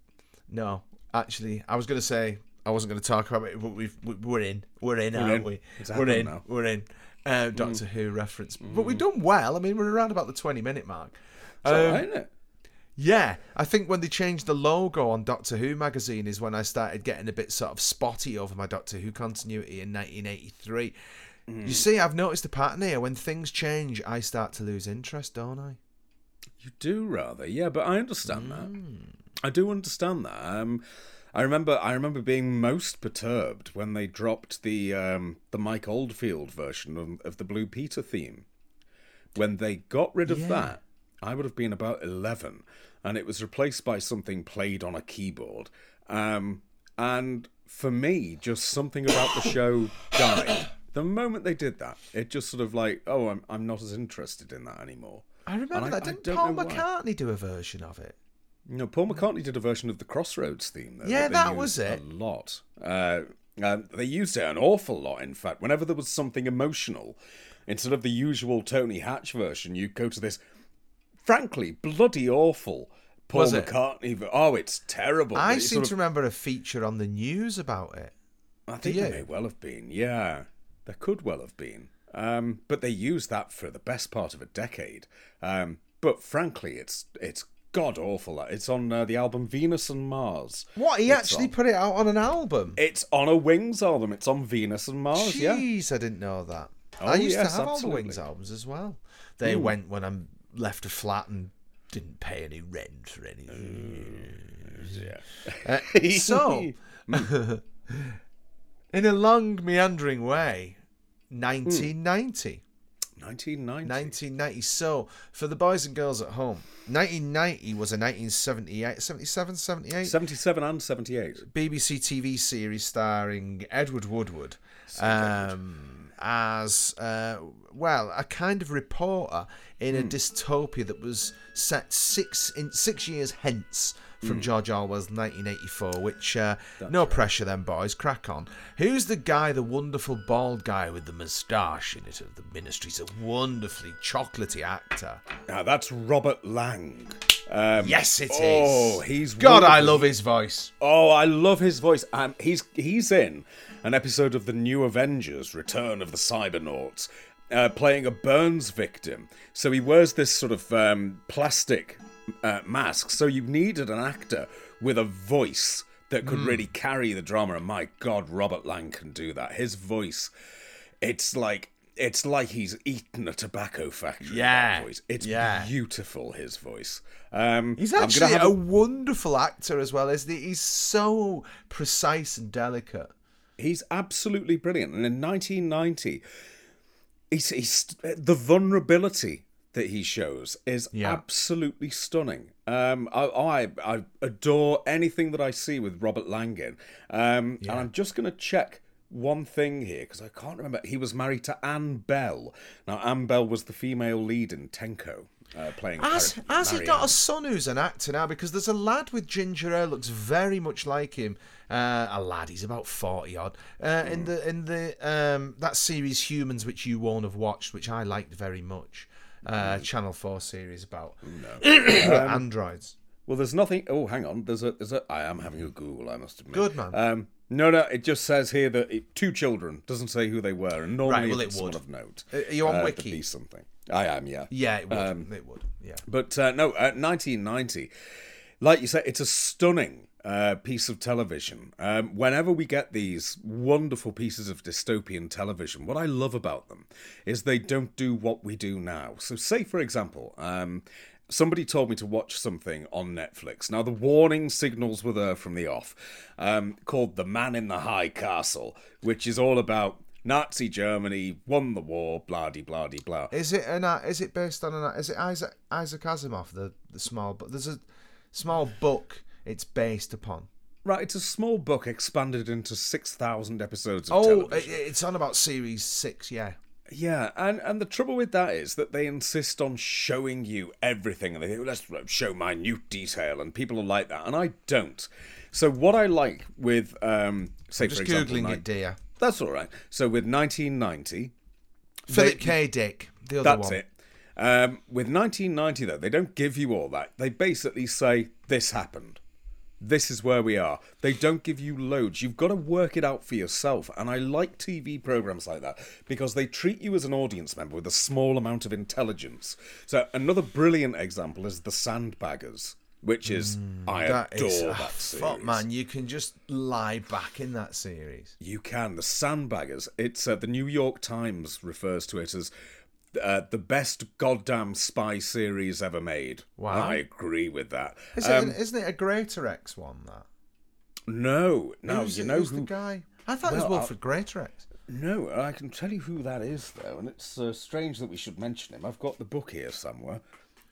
[SPEAKER 1] No, actually, I was going to say I wasn't going to talk about it, but we've we- we're in, we're in, aren't
[SPEAKER 2] in.
[SPEAKER 1] we?
[SPEAKER 2] It's
[SPEAKER 1] we're in,
[SPEAKER 2] now.
[SPEAKER 1] we're in. Uh, Doctor Who reference, but we've done well. I mean, we're around about the twenty minute mark. Um,
[SPEAKER 2] right, isn't it?
[SPEAKER 1] Yeah, I think when they changed the logo on Doctor Who magazine is when I started getting a bit sort of spotty over my Doctor Who continuity in 1983.
[SPEAKER 2] Mm.
[SPEAKER 1] You see, I've noticed a pattern here. When things change, I start to lose interest, don't I?
[SPEAKER 2] You do rather, yeah, but I understand
[SPEAKER 1] Mm.
[SPEAKER 2] that. I do understand that. Um, I remember, I remember being most perturbed when they dropped the um, the Mike Oldfield version of, of the Blue Peter theme. When they got rid of
[SPEAKER 1] Yeah.
[SPEAKER 2] that, I would have been about eleven, and it was replaced by something played on a keyboard. Um, and for me, just something about the show died. The moment they did that, it just sort of like, oh, I'm I'm not as interested in that anymore.
[SPEAKER 1] I remember
[SPEAKER 2] I-
[SPEAKER 1] that.
[SPEAKER 2] I
[SPEAKER 1] Didn't
[SPEAKER 2] don't
[SPEAKER 1] Paul
[SPEAKER 2] know why.
[SPEAKER 1] McCartney do a version of it?
[SPEAKER 2] No, Paul McCartney did a version of the Crossroads theme. Though,
[SPEAKER 1] Yeah, that
[SPEAKER 2] used
[SPEAKER 1] was it.
[SPEAKER 2] A lot. Uh, um, they used it an awful lot. In fact, whenever there was something emotional, instead of the usual Tony Hatch version, you go to this, frankly, bloody awful Paul
[SPEAKER 1] Was it?
[SPEAKER 2] McCartney. ver- Oh, it's terrible.
[SPEAKER 1] I
[SPEAKER 2] It's
[SPEAKER 1] seem to
[SPEAKER 2] of-
[SPEAKER 1] remember a feature on the news about it.
[SPEAKER 2] I think there may well have been. Yeah, there could well have been. Um, but they used that for the best part of a decade. Um, but frankly, it's it's god awful. It's on uh, the album Venus and Mars.
[SPEAKER 1] What? He
[SPEAKER 2] It's
[SPEAKER 1] actually
[SPEAKER 2] on.
[SPEAKER 1] put it out on an album?
[SPEAKER 2] It's on a Wings album. It's on Venus and Mars. Yeah.
[SPEAKER 1] Jeez, I didn't know that.
[SPEAKER 2] Oh,
[SPEAKER 1] I used
[SPEAKER 2] yes,
[SPEAKER 1] to have all the. Wings albums as well. They went when I'm left a flat and didn't pay any rent or anything.
[SPEAKER 2] Yeah.
[SPEAKER 1] Uh, so, in a long, meandering way, 1990.
[SPEAKER 2] 1990.
[SPEAKER 1] 1990. So, for the boys and girls at home, 1990 was a 1978, 77, 78
[SPEAKER 2] 77 and 78.
[SPEAKER 1] BBC TV series starring Edward Woodward um, as, uh, well, a kind of reporter in a dystopia that was set six in six years hence from George Orwell's 1984, which, uh, no pressure then, boys, crack on. Who's the guy, the wonderful bald guy with the moustache in it of the Ministry? He's a wonderfully chocolatey actor.
[SPEAKER 2] Now that's Robert Lang. Um,
[SPEAKER 1] Yes, it is.
[SPEAKER 2] Oh, he's
[SPEAKER 1] God, I love his voice.
[SPEAKER 2] Oh, I love his voice. Um, he's he's in an episode of the New Avengers: Return of the Cybernauts, uh, playing a burns victim. So he wears this sort of um, plastic uh, mask. So you needed an actor with a voice that could really carry the drama. And my God, Robert Lang can do that. His voice, it's like. It's like he's eaten a tobacco factory.
[SPEAKER 1] Yeah,
[SPEAKER 2] voice. It's
[SPEAKER 1] yeah.
[SPEAKER 2] beautiful. His voice. Um,
[SPEAKER 1] He's actually
[SPEAKER 2] have
[SPEAKER 1] a wonderful actor as well, isn't he? He's so precise and delicate.
[SPEAKER 2] He's absolutely brilliant. And in 1990, he's, he's the vulnerability that he shows is
[SPEAKER 1] Yeah.
[SPEAKER 2] absolutely stunning. Um, I, I I adore anything that I see with Robert Lang in. Um, And I'm just going to check one thing here because I can't remember. He was married to Ann Bell. Now Ann Bell was the female lead in Tenko, uh, playing.
[SPEAKER 1] Has,
[SPEAKER 2] Harry-
[SPEAKER 1] has he got a son who's an actor now? Because there's a lad with ginger hair, looks very much like him. Uh, a lad, he's about forty odd. Uh, In the in the um, that series Humans, which you won't have watched, which I liked very much. Uh, Channel Four series about androids.
[SPEAKER 2] Well, there's nothing. Oh, hang on. There's a. There's a. I am having a Google. I must admit.
[SPEAKER 1] Good man.
[SPEAKER 2] Um, no, no. It just says here that it, two children doesn't say who they were, and normally
[SPEAKER 1] Right, well, it would.
[SPEAKER 2] of note.
[SPEAKER 1] Uh, are you on
[SPEAKER 2] uh,
[SPEAKER 1] Wiki?
[SPEAKER 2] be something. I am. Yeah.
[SPEAKER 1] Yeah, it would.
[SPEAKER 2] Um,
[SPEAKER 1] it would. Yeah.
[SPEAKER 2] But uh, no, uh, 1990. Like you say, it's a stunning uh, piece of television. Um, whenever we get these wonderful pieces of dystopian television, what I love about them is they don't do what we do now. So, say, for example, um, somebody told me to watch something on Netflix. Now, the warning signals were there from the off, um, called The Man in the High Castle, which is all about Nazi Germany won the war, blah de blah de blah.
[SPEAKER 1] Is it an? uh, Is it based on an? Is it Isaac Isaac Asimov? The the small book. There's a small book. It's based upon.
[SPEAKER 2] Right, it's a small book expanded into six thousand episodes of
[SPEAKER 1] Oh,
[SPEAKER 2] television.
[SPEAKER 1] it's on about series six. Yeah.
[SPEAKER 2] Yeah, and, and the trouble with that is that they insist on showing you everything, and they think, let's show minute detail, and people are like that, and I don't. So what I like with, um, say
[SPEAKER 1] Just
[SPEAKER 2] for example,
[SPEAKER 1] googling it, dear.
[SPEAKER 2] That's all right. So with 1990,
[SPEAKER 1] Philip
[SPEAKER 2] they-
[SPEAKER 1] K. Dick. The other
[SPEAKER 2] that's
[SPEAKER 1] one.
[SPEAKER 2] it. Um, with 1990 though, they don't give you all that. They basically say this happened. This is where we are. They don't give you loads. You've got to work it out for yourself. And I like TV programs like that because they treat you as an audience member with a small amount of intelligence. So another brilliant example is The Sandbaggers, which is I
[SPEAKER 1] Mm, That
[SPEAKER 2] adore
[SPEAKER 1] is
[SPEAKER 2] that series.
[SPEAKER 1] fuck, man. You can just lie back in that series.
[SPEAKER 2] You can. The Sandbaggers. It's uh, the New York Times refers to it as uh, the best goddamn spy series ever made.
[SPEAKER 1] Wow.
[SPEAKER 2] I agree with that.
[SPEAKER 1] Is
[SPEAKER 2] Um,
[SPEAKER 1] it, isn't it a Greatorex one? That.
[SPEAKER 2] no, no,
[SPEAKER 1] Who's
[SPEAKER 2] you know who?
[SPEAKER 1] the guy? I thought it was Wilfred Greatorex.
[SPEAKER 2] No, I can tell you who that is though, and it's uh, strange that we should mention him. I've got the book here somewhere.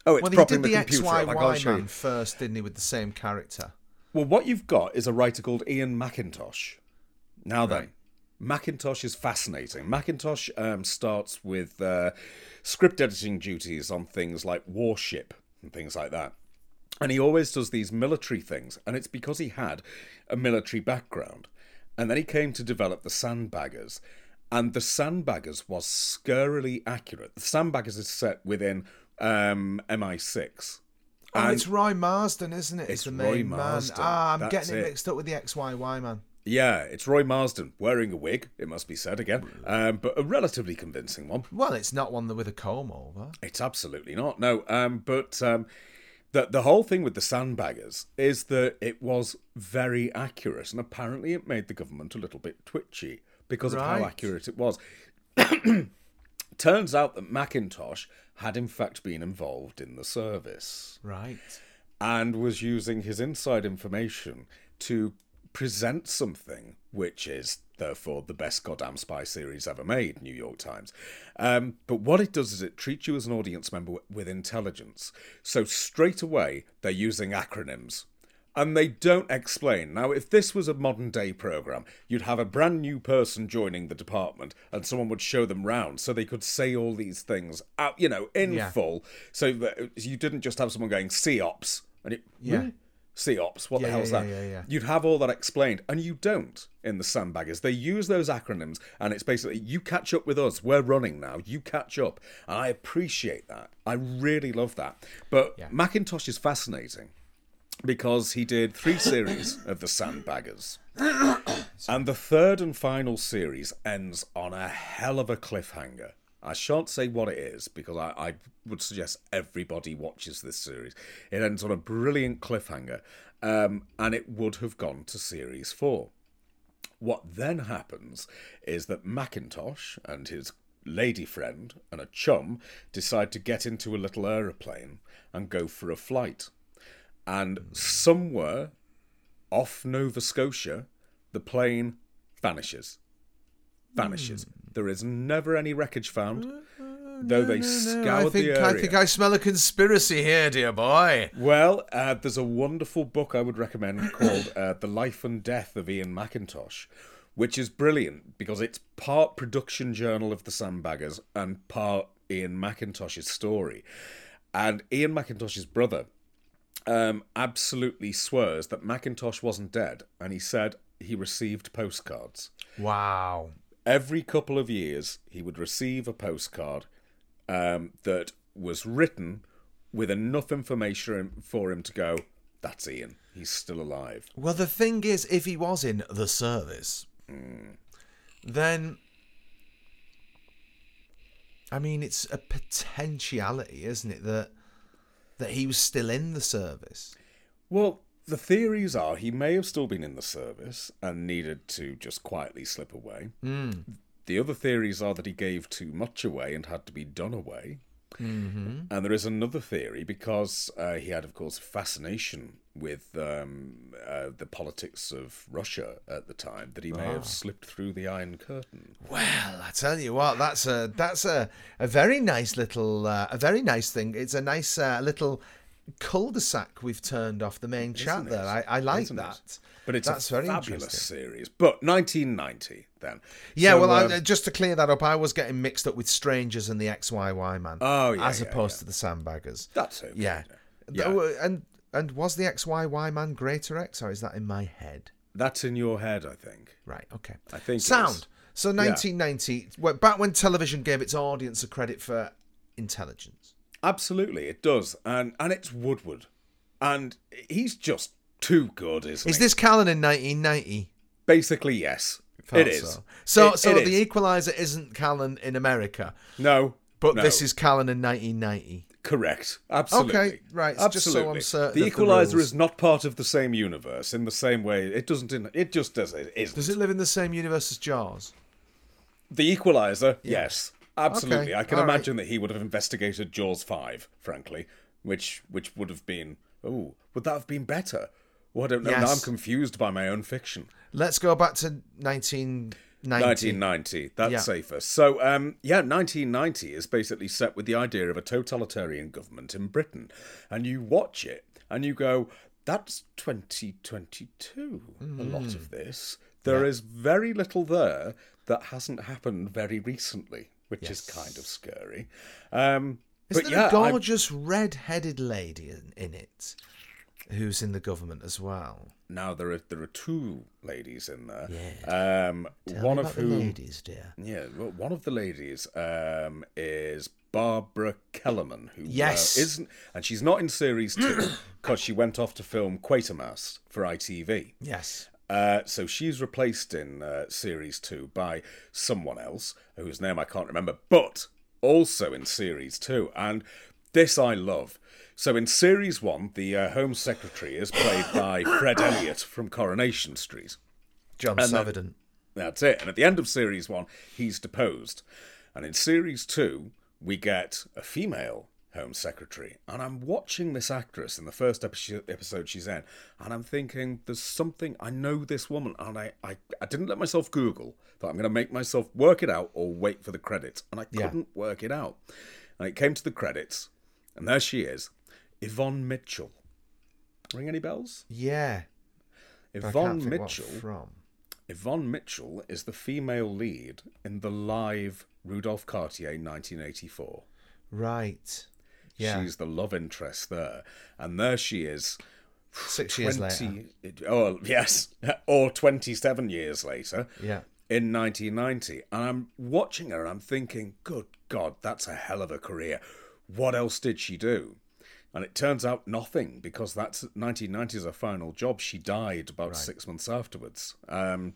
[SPEAKER 2] Oh, it's
[SPEAKER 1] Well, he
[SPEAKER 2] propping
[SPEAKER 1] did the
[SPEAKER 2] the computer up.
[SPEAKER 1] XYY
[SPEAKER 2] show you.
[SPEAKER 1] man first, didn't he, with the same character?
[SPEAKER 2] Well, what you've got is a writer called Ian Mackintosh. Now then, Mackintosh is fascinating. Mackintosh um, starts with uh, script editing duties on things like Warship and things like that. And he always does these military things, and it's because he had a military background. And then he came to develop the Sandbaggers, and the Sandbaggers was scarily accurate. The Sandbaggers is set within um, MI6.
[SPEAKER 1] Oh,
[SPEAKER 2] And-
[SPEAKER 1] it's Roy Marsden, isn't it?
[SPEAKER 2] It's
[SPEAKER 1] the
[SPEAKER 2] Roy
[SPEAKER 1] main man. Ah, I'm
[SPEAKER 2] that's
[SPEAKER 1] getting it mixed up with the XYY man.
[SPEAKER 2] Yeah, it's Roy Marsden wearing a wig, it must be said again, um, but a relatively convincing one.
[SPEAKER 1] Well, it's not one with a comb over.
[SPEAKER 2] It's absolutely not. No, um, but um, the the whole thing with the sandbaggers is that it was very accurate, and apparently it made the government a little bit twitchy because of how accurate it was. Turns out that Mackintosh had in fact been involved in the service.
[SPEAKER 1] Right.
[SPEAKER 2] and was using his inside information to present something which is therefore the best goddamn spy series ever made new york times. Um, but what it does is it treats you as an audience member with intelligence. So straight away they're using acronyms and they don't explain. Now, if this was a modern day program, you'd have a brand new person joining the department and someone would show them round so they could say all these things out, you know, in
[SPEAKER 1] Yeah.
[SPEAKER 2] full. So that you didn't just have someone going, COPS, and it,
[SPEAKER 1] Yeah.
[SPEAKER 2] "Really? COPS, what
[SPEAKER 1] Yeah,
[SPEAKER 2] the hell's
[SPEAKER 1] yeah,
[SPEAKER 2] that?
[SPEAKER 1] yeah, yeah, yeah.
[SPEAKER 2] You'd have all that explained, and you don't in the Sandbaggers. They use those acronyms, and it's basically, you catch up with us. We're running now. You catch up. And I appreciate that. I really love that. But. Mackintosh is fascinating because he did three series of the Sandbaggers. and the third and final series ends on a hell of a cliffhanger. I shan't say what it is because I, I would suggest everybody watches this series. It ends on a brilliant cliffhanger, um, and it would have gone to series four. What then happens is that Mackintosh and his lady friend and a chum decide to get into a little aeroplane and go for a flight. And somewhere off Nova Scotia, the plane vanishes. Vanishes. There is never any wreckage found, though they scour
[SPEAKER 1] I think
[SPEAKER 2] the area.
[SPEAKER 1] I think I smell a conspiracy here, dear boy.
[SPEAKER 2] Well, uh, there's a wonderful book I would recommend called uh, The Life and Death of Ian Mackintosh, which is brilliant because it's part production journal of the Sandbaggers and part Ian Mackintosh's story. And Ian Mackintosh's brother um, absolutely swears that Mackintosh wasn't dead, and he said he received postcards.
[SPEAKER 1] Wow.
[SPEAKER 2] Every couple of years, he would receive a postcard um, that was written with enough information for him to go, that's Ian. He's still alive.
[SPEAKER 1] Well, the thing is, if he was in the service, then I mean, it's a potentiality, isn't it, that that he was still in the service?
[SPEAKER 2] Well, the theories are he may have still been in the service and needed to just quietly slip away.
[SPEAKER 1] Mm.
[SPEAKER 2] The other theories are that he gave too much away and had to be done away. Mm-hmm. And there is another theory because uh, he had, of course, a fascination with um, uh, the politics of Russia at the time that he may have slipped through the Iron Curtain.
[SPEAKER 1] Well, I tell you what, that's a that's a, a very nice little uh, a very nice thing. It's a nice uh, little cul-de-sac we've turned off the main chat
[SPEAKER 2] Isn't
[SPEAKER 1] there.
[SPEAKER 2] it?
[SPEAKER 1] I, I like
[SPEAKER 2] Isn't it? But it's
[SPEAKER 1] That's
[SPEAKER 2] a
[SPEAKER 1] very
[SPEAKER 2] fabulous series. But 1990 then.
[SPEAKER 1] Yeah,
[SPEAKER 2] So,
[SPEAKER 1] well,
[SPEAKER 2] um,
[SPEAKER 1] I, just to clear that up, I was getting mixed up with Strangers and the XYY man.
[SPEAKER 2] Oh, yeah,
[SPEAKER 1] as
[SPEAKER 2] yeah,
[SPEAKER 1] opposed
[SPEAKER 2] yeah.
[SPEAKER 1] to the Sandbaggers.
[SPEAKER 2] that's it.
[SPEAKER 1] Yeah.
[SPEAKER 2] Yeah.
[SPEAKER 1] And and was the XYY man Greatorex, or is that in my head?
[SPEAKER 2] That's in your head, I think.
[SPEAKER 1] Right. Okay.
[SPEAKER 2] I think
[SPEAKER 1] Sound. So 1990, well, back when television gave its audience a credit for intelligence.
[SPEAKER 2] Absolutely, it does, and and it's Woodward, and he's just too good, isn't
[SPEAKER 1] Is this Callan in 1990?
[SPEAKER 2] Basically, yes,
[SPEAKER 1] Thought
[SPEAKER 2] it is.
[SPEAKER 1] So, so,
[SPEAKER 2] It-
[SPEAKER 1] so
[SPEAKER 2] it
[SPEAKER 1] the
[SPEAKER 2] is.
[SPEAKER 1] Equalizer isn't Callan in America,
[SPEAKER 2] no,
[SPEAKER 1] but
[SPEAKER 2] no.
[SPEAKER 1] this is Callan in 1990.
[SPEAKER 2] correct. Absolutely.
[SPEAKER 1] Okay, right, it's just so I'm
[SPEAKER 2] Absolutely.
[SPEAKER 1] certain of
[SPEAKER 2] The
[SPEAKER 1] the
[SPEAKER 2] Equalizer
[SPEAKER 1] rules.
[SPEAKER 2] is not part of the same universe in the same way. It doesn't. In, it just does. It isn't.
[SPEAKER 1] Does it live in the same universe as Jaws?
[SPEAKER 2] The Equalizer, yes, absolutely.
[SPEAKER 1] Okay,
[SPEAKER 2] I can
[SPEAKER 1] all right.
[SPEAKER 2] imagine that he would have investigated Jaws five, frankly, which which would have been. Oh, would that have been better? Well, I don't know. Now I'm confused by my own fiction.
[SPEAKER 1] Let's go back to 1990.
[SPEAKER 2] 1990. That's
[SPEAKER 1] Yeah.
[SPEAKER 2] safer. So, um, yeah, 1990 is basically set with the idea of a totalitarian government in Britain, and you watch it and you go, "That's 2022." A lot of this. There is very little there that hasn't happened very recently, which is kind of scary. Um,
[SPEAKER 1] Isn't there
[SPEAKER 2] yeah,
[SPEAKER 1] a
[SPEAKER 2] I-
[SPEAKER 1] gorgeous red-headed lady in, in it who's in the government as well?
[SPEAKER 2] now there are there are two ladies in there.
[SPEAKER 1] Yeah.
[SPEAKER 2] Um,
[SPEAKER 1] Tell
[SPEAKER 2] one
[SPEAKER 1] me
[SPEAKER 2] of
[SPEAKER 1] about the
[SPEAKER 2] whom
[SPEAKER 1] ladies, dear.
[SPEAKER 2] Yeah, well, one of the ladies um, is Barbara Kellerman, who uh,
[SPEAKER 1] Yes.
[SPEAKER 2] isn't, and she's not in series two because she went off to film Quatermass for ITV.
[SPEAKER 1] Yes.
[SPEAKER 2] Uh, so she's replaced in uh, series two by someone else whose name I can't remember, but also in series two, and this I love. So in series one, the uh, Home Secretary is played by Fred Elliott from Coronation Street.
[SPEAKER 1] John
[SPEAKER 2] then-
[SPEAKER 1] Savident.
[SPEAKER 2] That's it. And at the end of series one, he's deposed. And in series two, we get a female Home Secretary. And I'm watching this actress in the first episode she's in, and I'm thinking, there's something, I know this woman. And I, I, I didn't let myself Google, thought I'm going to make myself work it out or wait for the credits. And I couldn't work it out. And it came to the credits, and there she is, Yvonne Mitchell. Ring any bells?
[SPEAKER 1] Yeah.
[SPEAKER 2] Yvonne
[SPEAKER 1] can't think what
[SPEAKER 2] Mitchell.
[SPEAKER 1] from.
[SPEAKER 2] Yvonne Mitchell is the female lead in the live Rudolph Cartier 1984.
[SPEAKER 1] Right. Yeah.
[SPEAKER 2] She's the love interest there. And there she is.
[SPEAKER 1] Six years later.
[SPEAKER 2] Oh, yes. Or 27 years later
[SPEAKER 1] Yeah.
[SPEAKER 2] in 1990. And I'm watching her and I'm thinking, good God, that's a hell of a career. What else did she do? And it turns out nothing because that's 1990 is her final job. She died about six months afterwards. Um,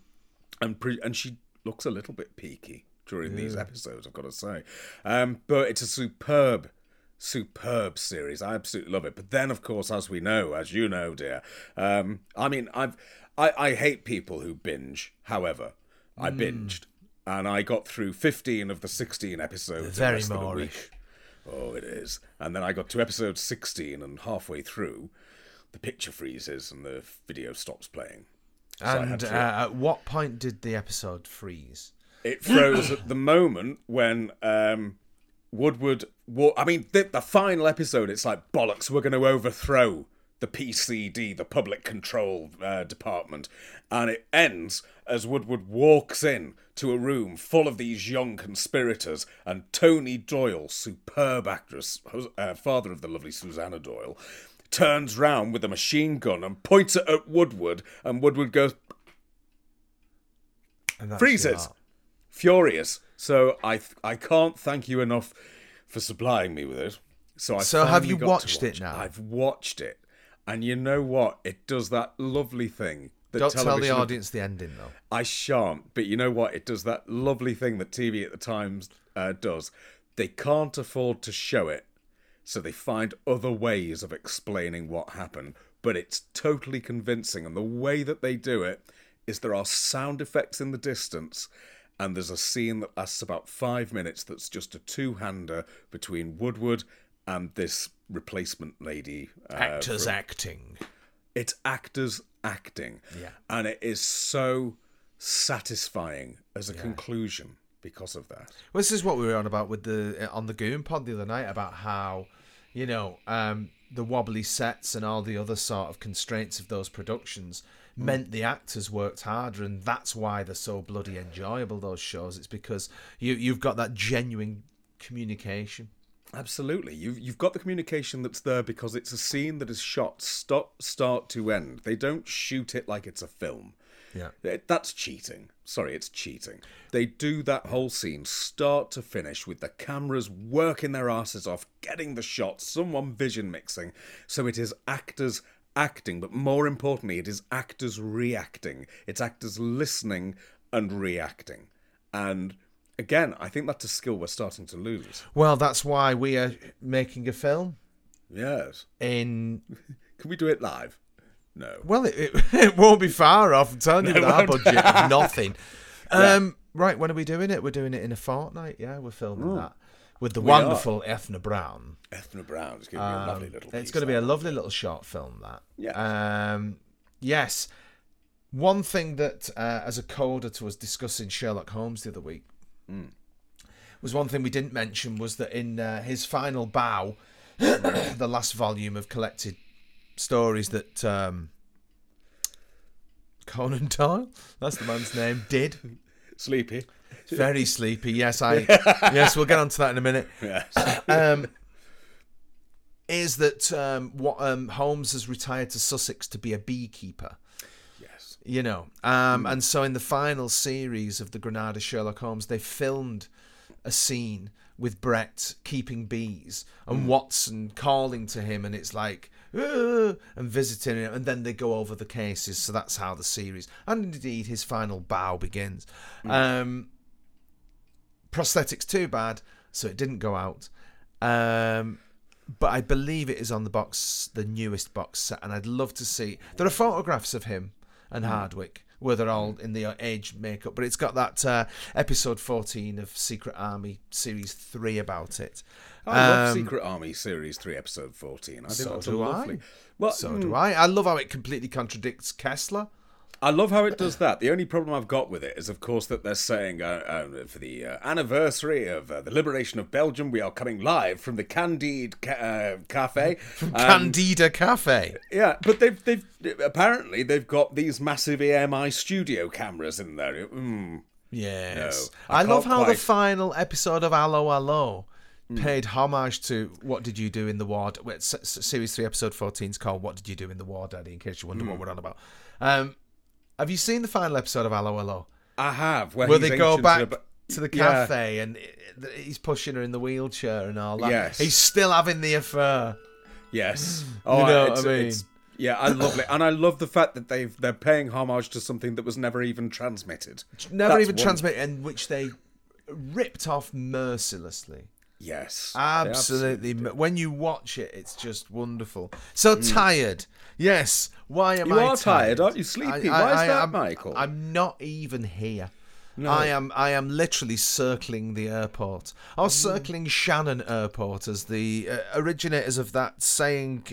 [SPEAKER 2] and pre- and she looks a little bit peaky during these episodes, I've got to say. Um, but it's a superb, superb series. I absolutely love it. But then, of course, as we know, as you know, dear, um, I mean, I've I, I hate people who binge. However, I binged. And I got through 15 of the 16 episodes in
[SPEAKER 1] Very
[SPEAKER 2] less than a
[SPEAKER 1] Moorish.
[SPEAKER 2] Oh, it is. And then I got to episode 16, and halfway through, the picture freezes and the video stops playing. Had
[SPEAKER 1] And
[SPEAKER 2] to-
[SPEAKER 1] uh, at what point did the episode freeze?
[SPEAKER 2] It froze at the moment when um, Woodward. Wa- I mean, the, the final episode, it's like bollocks. We're going to overthrow the PCD, the Public Control uh, Department, and it ends as Woodward walks in to a room full of these young conspirators, and Tony Doyle, superb actress, uh, father of the lovely Susannah Doyle. Turns round with a machine gun and points it at Woodward, and Woodward goes,
[SPEAKER 1] And
[SPEAKER 2] freezes. Furious. So I th- I can't thank you enough for supplying me with it. So I
[SPEAKER 1] So have you watched it now?
[SPEAKER 2] I've watched it, and you know what? It does that lovely thing. That
[SPEAKER 1] Don't tell the audience the ending though.
[SPEAKER 2] I shan't. But you know what? It does that lovely thing that TV at the times uh, does. They can't afford to show it, so they find other ways of explaining what happened. but it's totally convincing. And the way that they do it is there are sound effects in the distance, and there's a scene that lasts about five minutes that's just a two hander between Woodward and this replacement lady. uh,
[SPEAKER 1] Actors
[SPEAKER 2] from-
[SPEAKER 1] acting.
[SPEAKER 2] it's actors acting.
[SPEAKER 1] Yeah.
[SPEAKER 2] And it is so satisfying as a conclusion because of that.
[SPEAKER 1] Well, this is what we were on about with the on the Goon Pod the other night about how, you know, um, the wobbly sets and all the other sort of constraints of those productions meant the actors worked harder, and that's why they're so bloody enjoyable. Those shows, it's because you you've got that genuine communication.
[SPEAKER 2] Absolutely. You've, you've got the communication that's there because it's a scene that is shot stop, start to end. They don't shoot it like it's a film.
[SPEAKER 1] Yeah.
[SPEAKER 2] That's cheating. Sorry, it's cheating. They do that whole scene start to finish with the cameras working their asses off, getting the shots, someone vision mixing. So it is actors acting, but more importantly, it is actors reacting. It's actors listening and reacting. And again, I think that's a skill we're starting to lose.
[SPEAKER 1] Well, that's why we are making a film
[SPEAKER 2] Yes.
[SPEAKER 1] in.
[SPEAKER 2] Can we do it live? No.
[SPEAKER 1] Well, it, it, it won't be far off. I'm telling you, with our budget of nothing. Um, Right, when are we doing it? We're doing it in a fortnight. Yeah, we're filming that with the
[SPEAKER 2] We are.
[SPEAKER 1] wonderful Ethna Brown.
[SPEAKER 2] Ethna Brown is going to be a lovely little
[SPEAKER 1] Um, It's going to be a lovely little short film. That.
[SPEAKER 2] Yeah.
[SPEAKER 1] Um, yes. One thing that, uh, as a coda to us discussing Sherlock Holmes the other week, was one thing we didn't mention was that in uh, his final bow, the last volume of collected stories that um, Conan Doyle, that's the man's name, did.
[SPEAKER 2] Sleepy.
[SPEAKER 1] Very sleepy. Yes, I. yes, we'll get onto that in a minute.
[SPEAKER 2] Yes.
[SPEAKER 1] Um, is that um, what um, Holmes has retired to Sussex to be a beekeeper? You know, um, and so in the final series of the Granada Sherlock Holmes, they filmed a scene with Brett keeping bees and Watson calling to him, and it's like and visiting him, and then they go over the cases. So that's how the series, and indeed his final bow begins. Um, prosthetics too bad, so it didn't go out. Um, but I believe it is on the box, the newest box set, and I'd love to see. There are photographs of him and Hardwicke where they're all in the age makeup, but it's got that uh, episode 14 of Secret Army series 3 about it.
[SPEAKER 2] I love
[SPEAKER 1] Um,
[SPEAKER 2] Secret Army Series 3, Episode 14. I think
[SPEAKER 1] so
[SPEAKER 2] that's
[SPEAKER 1] do I.
[SPEAKER 2] Well,
[SPEAKER 1] So
[SPEAKER 2] mm,
[SPEAKER 1] do I. I love how it completely contradicts Kessler.
[SPEAKER 2] I love how it does that. The only problem I've got with it is, of course, that they're saying uh, uh, for the uh, anniversary of uh, the liberation of Belgium, we are coming live from the Candide ca- uh, Cafe. Um,
[SPEAKER 1] Candida Cafe.
[SPEAKER 2] yeah, but they've they've apparently they've got these massive EMI studio cameras in there. Mm.
[SPEAKER 1] Yes.
[SPEAKER 2] No, I
[SPEAKER 1] I, love how the final episode of Allo Allo paid homage to What Did You Do in the War? well, s- s- Series 3, Episode 14 is called What Did You Do in the War, Daddy, in case you wonder what we're on about. Um, have you seen the final episode of Allo Allo?
[SPEAKER 2] I have. Where,
[SPEAKER 1] Where they go back
[SPEAKER 2] and ab-
[SPEAKER 1] to the
[SPEAKER 2] Yeah.
[SPEAKER 1] cafe and uh, it- it- he's pushing her in the wheelchair and all that.
[SPEAKER 2] Yes.
[SPEAKER 1] He's still having the affair.
[SPEAKER 2] Yes.
[SPEAKER 1] You
[SPEAKER 2] Oh,
[SPEAKER 1] know
[SPEAKER 2] it's,
[SPEAKER 1] what I mean?
[SPEAKER 2] yeah, I love it, and I love the fact that they've they're paying homage to something that was never even transmitted.
[SPEAKER 1] Never
[SPEAKER 2] That's
[SPEAKER 1] even
[SPEAKER 2] wonderful.
[SPEAKER 1] transmitted, and which they ripped off mercilessly.
[SPEAKER 2] Yes, They
[SPEAKER 1] Absolutely. When you watch it, it's just wonderful. So tired. Yes. Why am.
[SPEAKER 2] You
[SPEAKER 1] I
[SPEAKER 2] are tired, aren't you? Sleepy. Why is that,
[SPEAKER 1] am
[SPEAKER 2] Michael?
[SPEAKER 1] I'm not even here. I am. I am literally circling the airport. I was circling Shannon Airport, as the uh, originators of that saying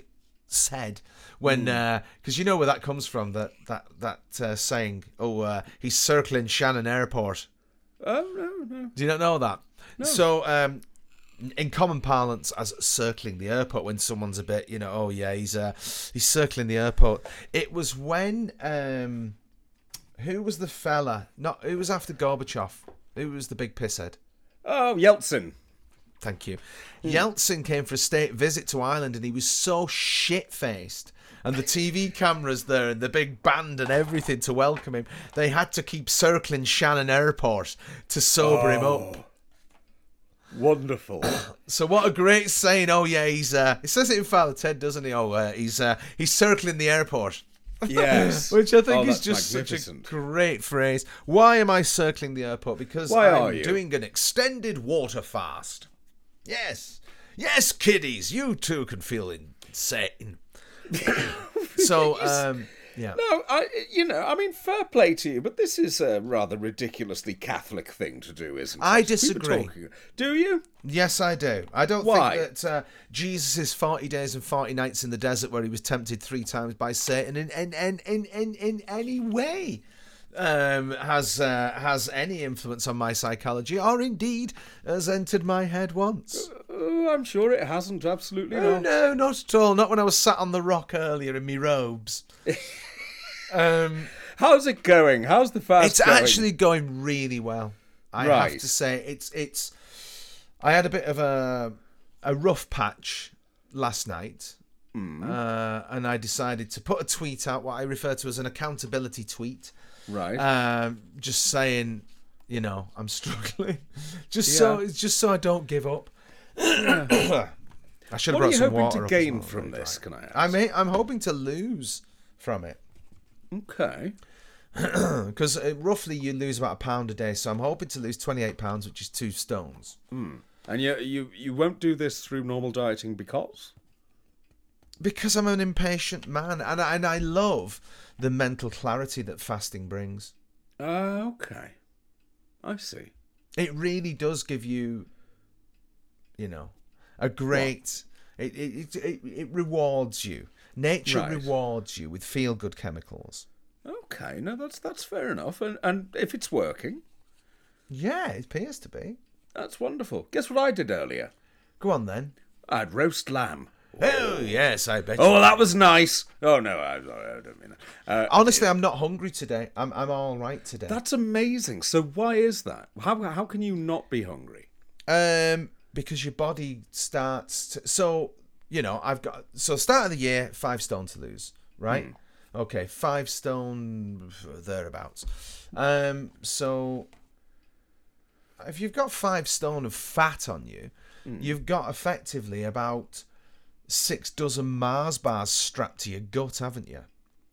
[SPEAKER 1] said when because you know where that comes from that that that uh, saying oh uh, he's circling Shannon Airport
[SPEAKER 2] Oh no, no.
[SPEAKER 1] do you not know that? So, um, in common parlance, as circling the airport when someone's a bit, you know, oh yeah, he's uh, he's circling the airport. It was when um, who was the fella? Not who was after Gorbachev? Who was the big pisshead?
[SPEAKER 2] Oh, Yeltsin.
[SPEAKER 1] Thank you.
[SPEAKER 2] Hmm.
[SPEAKER 1] Yeltsin came for a state visit to Ireland, and he was so shit faced. And the TV cameras there, and the big band, and everything to welcome him. They had to keep circling Shannon Airport to sober him
[SPEAKER 2] Oh.
[SPEAKER 1] up.
[SPEAKER 2] Wonderful.
[SPEAKER 1] So what a great saying! Oh yeah, he's uh, he says it in Father Ted, doesn't he? Oh, uh, he's uh, he's circling the airport,
[SPEAKER 2] yes.
[SPEAKER 1] which I think
[SPEAKER 2] Oh,
[SPEAKER 1] is just such a great phrase. Why am I circling the airport? Because
[SPEAKER 2] Why
[SPEAKER 1] I'm
[SPEAKER 2] are you?
[SPEAKER 1] doing an extended water fast. Yes, yes, kiddies, you too can feel insane. so um, yeah.
[SPEAKER 2] No, I, you know, I mean, fair play to you, but this is a rather ridiculously Catholic thing to do, isn't it?
[SPEAKER 1] I disagree.
[SPEAKER 2] Do you?
[SPEAKER 1] Yes, I do. I don't
[SPEAKER 2] Why?
[SPEAKER 1] think that uh, Jesus' 40 days and 40 nights in the desert where he was tempted three times by Satan in, in, in, in, in, in any way um, has uh, has any influence on my psychology or indeed has entered my head once.
[SPEAKER 2] Oh, I'm sure it hasn't. Absolutely
[SPEAKER 1] Oh,
[SPEAKER 2] not.
[SPEAKER 1] no, not at all. Not when I was sat on the rock earlier in me robes. um,
[SPEAKER 2] How's it going? How's the fast
[SPEAKER 1] it's
[SPEAKER 2] going?
[SPEAKER 1] actually going really well. I have to say, it's it's. I had a bit of a a rough patch last night,
[SPEAKER 2] Hmm.
[SPEAKER 1] uh, and I decided to put a tweet out, what I refer to as an accountability tweet,
[SPEAKER 2] right.
[SPEAKER 1] um, just saying, you know, I'm struggling, just so
[SPEAKER 2] Yeah.
[SPEAKER 1] it's just so I don't give up. I should have
[SPEAKER 2] what are
[SPEAKER 1] brought
[SPEAKER 2] you
[SPEAKER 1] some
[SPEAKER 2] hoping
[SPEAKER 1] water
[SPEAKER 2] to
[SPEAKER 1] up as
[SPEAKER 2] gain
[SPEAKER 1] well,
[SPEAKER 2] from this?
[SPEAKER 1] dry.
[SPEAKER 2] Can I ask?
[SPEAKER 1] I'm I'm hoping to lose from it.
[SPEAKER 2] Okay.
[SPEAKER 1] because uh, roughly you lose about a pound a day. So I'm hoping to lose 28 pounds, which is two stones.
[SPEAKER 2] And you you you won't do this through normal dieting because
[SPEAKER 1] Because I'm an impatient man, and I, and I love the mental clarity that fasting brings.
[SPEAKER 2] uh, okay, I see.
[SPEAKER 1] It really does give you, you know, a great. It, it, it, it rewards you. Nature
[SPEAKER 2] Right.
[SPEAKER 1] rewards you with feel good chemicals.
[SPEAKER 2] Okay, no, that's that's fair enough. And and if it's working,
[SPEAKER 1] Yeah, it appears to be.
[SPEAKER 2] that's wonderful. Guess what I did earlier?
[SPEAKER 1] Go on then.
[SPEAKER 2] I had roast lamb.
[SPEAKER 1] Oh yes, I bet.
[SPEAKER 2] Oh, that was nice. Oh no, I, I don't mean that. Uh,
[SPEAKER 1] Honestly, I'm not hungry today. I'm I'm all right today.
[SPEAKER 2] that's amazing. So why is that? How how can you not be hungry?
[SPEAKER 1] Um, because your body starts to, so you know I've got so start of the year five stone to lose right hmm. okay five stone thereabouts um so if you've got five stone of fat on you hmm. you've got effectively about six dozen Mars bars strapped to your gut haven't you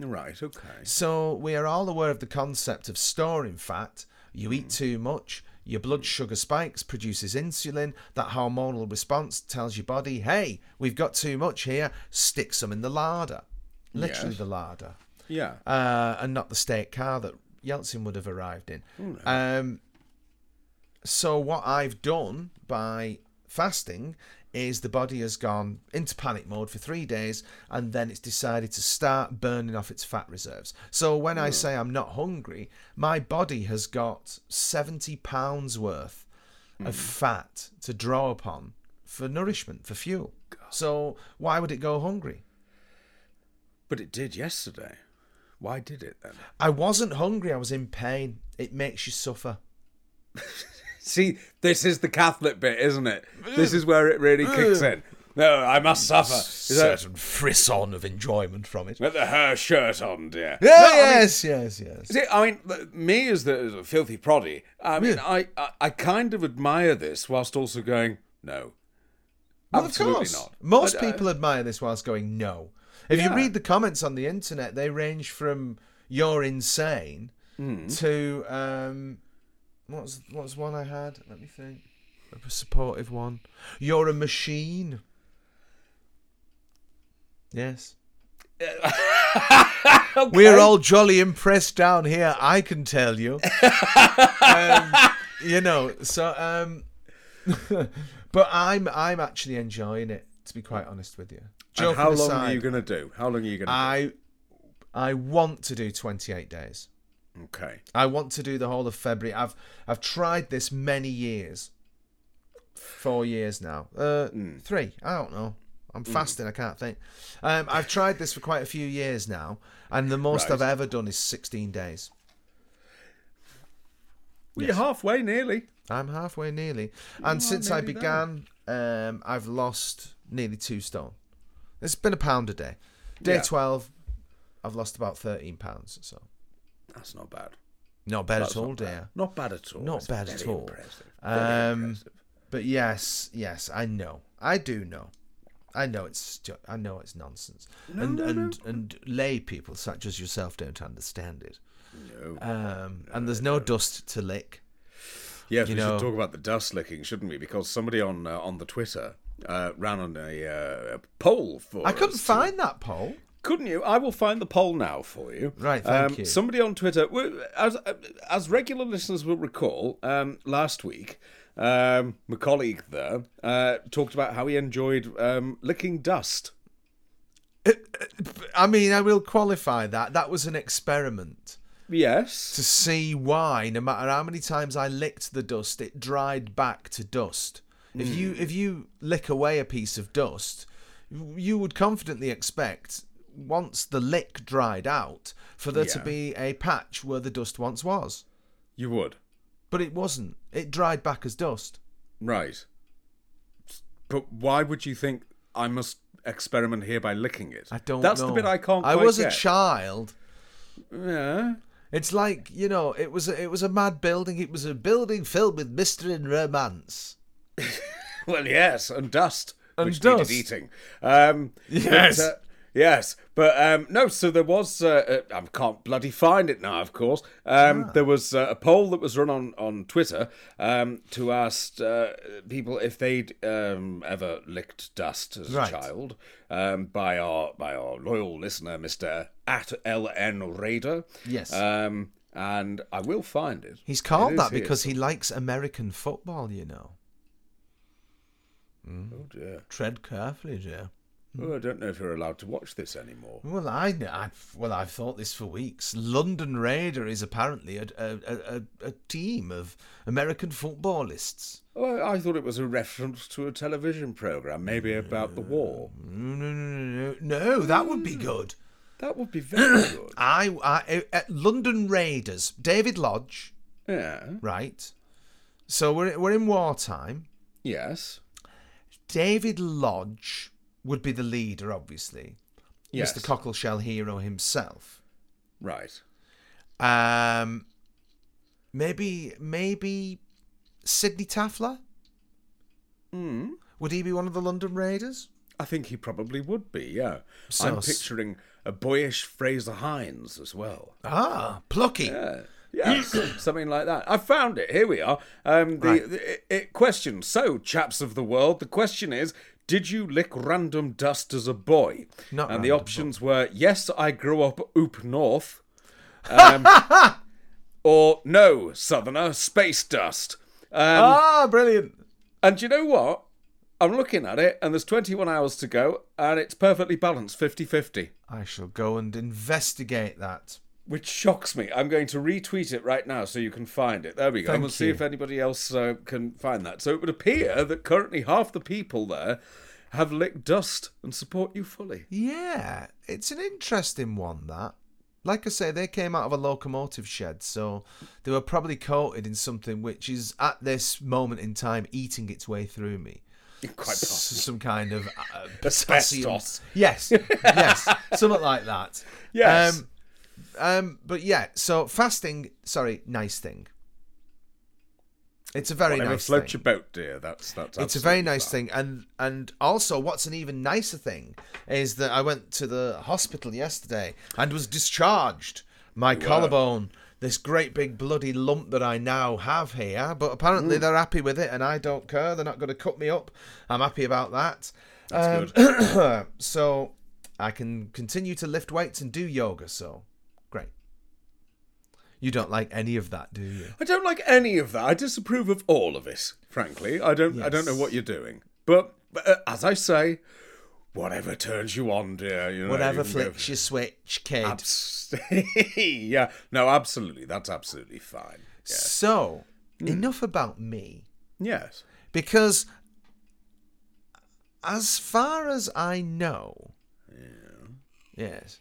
[SPEAKER 2] Right. Okay.
[SPEAKER 1] so we are all aware of the concept of storing fat. You eat hmm. too much, your blood sugar spikes, produces insulin. That hormonal response tells your body, "Hey, we've got too much here. Stick some in the larder." Literally
[SPEAKER 2] Yes.
[SPEAKER 1] the larder,
[SPEAKER 2] Yeah.
[SPEAKER 1] uh, and not the state car that Yeltsin would have arrived in. Um, so what I've done by fasting is the body has gone into panic mode for three days and then it's decided to start burning off its fat reserves. So when I hmm. say I'm not hungry, my body has got 70 pounds worth of hmm. fat to draw upon for nourishment, for fuel. So why would it go hungry?
[SPEAKER 2] But it did yesterday. Why did it then?
[SPEAKER 1] I wasn't hungry, I was in pain. It makes you suffer.
[SPEAKER 2] See, this is the Catholic bit, isn't it? This is where it really kicks in. No, I must suffer. Is that-
[SPEAKER 1] Certain frisson of enjoyment from it.
[SPEAKER 2] With the her shirt on, dear.
[SPEAKER 1] Yeah,
[SPEAKER 2] No, I mean-
[SPEAKER 1] yes, yes, yes.
[SPEAKER 2] See, I mean, me as the as a filthy proddy, I mean,
[SPEAKER 1] Yeah.
[SPEAKER 2] I, I I kind of admire this whilst also going, no,
[SPEAKER 1] Well,
[SPEAKER 2] absolutely
[SPEAKER 1] of course.
[SPEAKER 2] not.
[SPEAKER 1] Most
[SPEAKER 2] I- I-
[SPEAKER 1] people admire this whilst going no. If you read the comments on the internet, they range from "you're insane"
[SPEAKER 2] Hmm.
[SPEAKER 1] to um, what's what's one I had? Let me think. A supportive one. You're a machine. Yes. We're all jolly impressed down here, I can tell you. um, you know, so um but I'm I'm actually enjoying it, to be quite honest with you.
[SPEAKER 2] And
[SPEAKER 1] Joking
[SPEAKER 2] how long
[SPEAKER 1] aside,
[SPEAKER 2] are you going to do? How long are you going to
[SPEAKER 1] I I want to do 28 days.
[SPEAKER 2] Okay.
[SPEAKER 1] I want to do the whole of February. I've I've tried this many years. Four years now. Uh,
[SPEAKER 2] Hmm.
[SPEAKER 1] three. I don't know. I'm fasting. I can't think. Um, I've tried this for quite a few years now, and the most
[SPEAKER 2] Right.
[SPEAKER 1] I've ever done is 16 days.
[SPEAKER 2] Well, you're halfway nearly.
[SPEAKER 1] I'm halfway nearly, and since I began, um, I've lost nearly two stone. It's been a pound a day. Day
[SPEAKER 2] Yeah.
[SPEAKER 1] 12, I've lost about 13 pounds. So
[SPEAKER 2] That's not bad.
[SPEAKER 1] not bad
[SPEAKER 2] That's
[SPEAKER 1] at all, dear.
[SPEAKER 2] Not bad at all.
[SPEAKER 1] Not
[SPEAKER 2] It's
[SPEAKER 1] bad at all.
[SPEAKER 2] Impressive. Very
[SPEAKER 1] Um,
[SPEAKER 2] impressive.
[SPEAKER 1] But yes, yes, I know. I do know. I know it's ju- I know it's nonsense, and
[SPEAKER 2] no,
[SPEAKER 1] and and lay people such as yourself don't understand it.
[SPEAKER 2] No.
[SPEAKER 1] Um, and there's no dust to lick.
[SPEAKER 2] Yes,
[SPEAKER 1] you
[SPEAKER 2] we
[SPEAKER 1] know-
[SPEAKER 2] should talk about the dust licking, shouldn't we? Because somebody on uh, on the Twitter uh, ran on a, uh, a poll for.
[SPEAKER 1] I couldn't
[SPEAKER 2] us to-
[SPEAKER 1] find that poll.
[SPEAKER 2] Couldn't you? I will find the poll now for you. Um,
[SPEAKER 1] Right, thank you.
[SPEAKER 2] Somebody on Twitter, as as regular listeners will recall, um, last week, um, my colleague there uh, talked about how he enjoyed um, licking dust.
[SPEAKER 1] I mean, I will qualify that. That was an experiment
[SPEAKER 2] Yes.
[SPEAKER 1] to see why, no matter how many times I licked the dust, it dried back to dust. If you
[SPEAKER 2] Hmm.
[SPEAKER 1] if you lick away a piece of dust, you would confidently expect once the lick dried out for there to be a patch where the dust once was.
[SPEAKER 2] You would.
[SPEAKER 1] But it wasn't. It dried back as dust.
[SPEAKER 2] Right. But why would you think I must experiment here by licking it?
[SPEAKER 1] I don't
[SPEAKER 2] That's
[SPEAKER 1] know.
[SPEAKER 2] the bit I can't
[SPEAKER 1] I was
[SPEAKER 2] get.
[SPEAKER 1] a child.
[SPEAKER 2] Yeah.
[SPEAKER 1] It's like you know, it was a, it was a mad building. It was a building filled with mystery and romance.
[SPEAKER 2] Well, yes, and dust,
[SPEAKER 1] And
[SPEAKER 2] which
[SPEAKER 1] dust.
[SPEAKER 2] needed eating. Um,
[SPEAKER 1] Yes.
[SPEAKER 2] but, uh, yes, but um, no. So there was. Uh, uh, I can't bloody find it now. Of course, um,
[SPEAKER 1] Ah.
[SPEAKER 2] there was uh, a poll that was run on on Twitter um, to ask uh, people if they'd um, ever licked dust as
[SPEAKER 1] Right.
[SPEAKER 2] a child um, by our by our loyal listener, Mister at LN Raider.
[SPEAKER 1] Yes.
[SPEAKER 2] Um, and I will find it.
[SPEAKER 1] He's called
[SPEAKER 2] It
[SPEAKER 1] that
[SPEAKER 2] here
[SPEAKER 1] because he likes American football. You know,
[SPEAKER 2] Oh dear.
[SPEAKER 1] tread carefully, Joe.
[SPEAKER 2] Oh, I don't know if you're allowed to watch this anymore.
[SPEAKER 1] Well, I, I well, I've thought this for weeks. London Raider is apparently a a, a, a, team of American footballists.
[SPEAKER 2] Oh, I thought it was a reference to a television program, maybe about the war.
[SPEAKER 1] No, no, no, no, no, that would be good.
[SPEAKER 2] That would be very good.
[SPEAKER 1] I, I uh, London Raiders, David Lodge,
[SPEAKER 2] Yeah.
[SPEAKER 1] right? So we're we're in wartime.
[SPEAKER 2] Yes.
[SPEAKER 1] David Lodge would be the leader, obviously.
[SPEAKER 2] Yes.
[SPEAKER 1] Mr. Cockleshell Hero himself.
[SPEAKER 2] Right.
[SPEAKER 1] Um, maybe maybe Sydney Tafler.
[SPEAKER 2] Hmm.
[SPEAKER 1] Would he be one of the London Raiders?
[SPEAKER 2] I think he probably would be. Yeah.
[SPEAKER 1] So
[SPEAKER 2] I'm picturing a boyish Frazer Hines as well.
[SPEAKER 1] Ah, plucky.
[SPEAKER 2] Yeah. Yes, something like that. I found it. Here we are. Um, the,
[SPEAKER 1] Right.
[SPEAKER 2] the it, it question. So, chaps of the world, the question is: Did you lick random dust as a boy?
[SPEAKER 1] Not
[SPEAKER 2] and the options were: Yes, I grew up oop north, um, or no, southerner, space dust. Um,
[SPEAKER 1] ah, brilliant.
[SPEAKER 2] and you know what? I'm looking at it, and there's 21 hours to go, and it's perfectly balanced, 50-50.
[SPEAKER 1] I shall go and investigate that.
[SPEAKER 2] Which shocks me. I'm going to retweet it right now so you can find it. There we go.
[SPEAKER 1] Thank
[SPEAKER 2] and we'll see if anybody else uh, can find that. So it would appear that currently half the people there have licked dust and support you fully.
[SPEAKER 1] Yeah, it's an interesting one, that. Like I say, they came out of a locomotive shed, so they were probably coated in something which is, at this moment in time, eating its way through me.
[SPEAKER 2] Quite
[SPEAKER 1] S- some kind of uh.
[SPEAKER 2] Asbestos.
[SPEAKER 1] Yes, yes, something like that.
[SPEAKER 2] Yes.
[SPEAKER 1] Um, um, but yeah, so fasting. Sorry, nice thing. It's a very
[SPEAKER 2] Whatever
[SPEAKER 1] nice
[SPEAKER 2] floats
[SPEAKER 1] thing.
[SPEAKER 2] your boat, dear. That's that's.
[SPEAKER 1] It's a very nice
[SPEAKER 2] fine.
[SPEAKER 1] thing, and and also what's an even nicer thing is that I went to the hospital yesterday and was discharged. My collarbone, this great big bloody lump that I now have here, but apparently
[SPEAKER 2] Hmm.
[SPEAKER 1] they're happy with it, and I don't care. They're not going to cut me up. I'm happy about that.
[SPEAKER 2] That's
[SPEAKER 1] Um, so I can continue to lift weights and do yoga. So. You don't like any of that, do you?
[SPEAKER 2] I don't like any of that. I disapprove of all of it. Frankly, I don't. I don't know what you're doing. But, but uh, as I say, whatever turns you on, dear. You know,
[SPEAKER 1] Whatever
[SPEAKER 2] you go
[SPEAKER 1] flicks your switch, kid.
[SPEAKER 2] Abs- yeah, no, absolutely. That's absolutely fine. Yes.
[SPEAKER 1] So,
[SPEAKER 2] Hmm.
[SPEAKER 1] enough about me.
[SPEAKER 2] Yes.
[SPEAKER 1] Because, as far as I know, yes,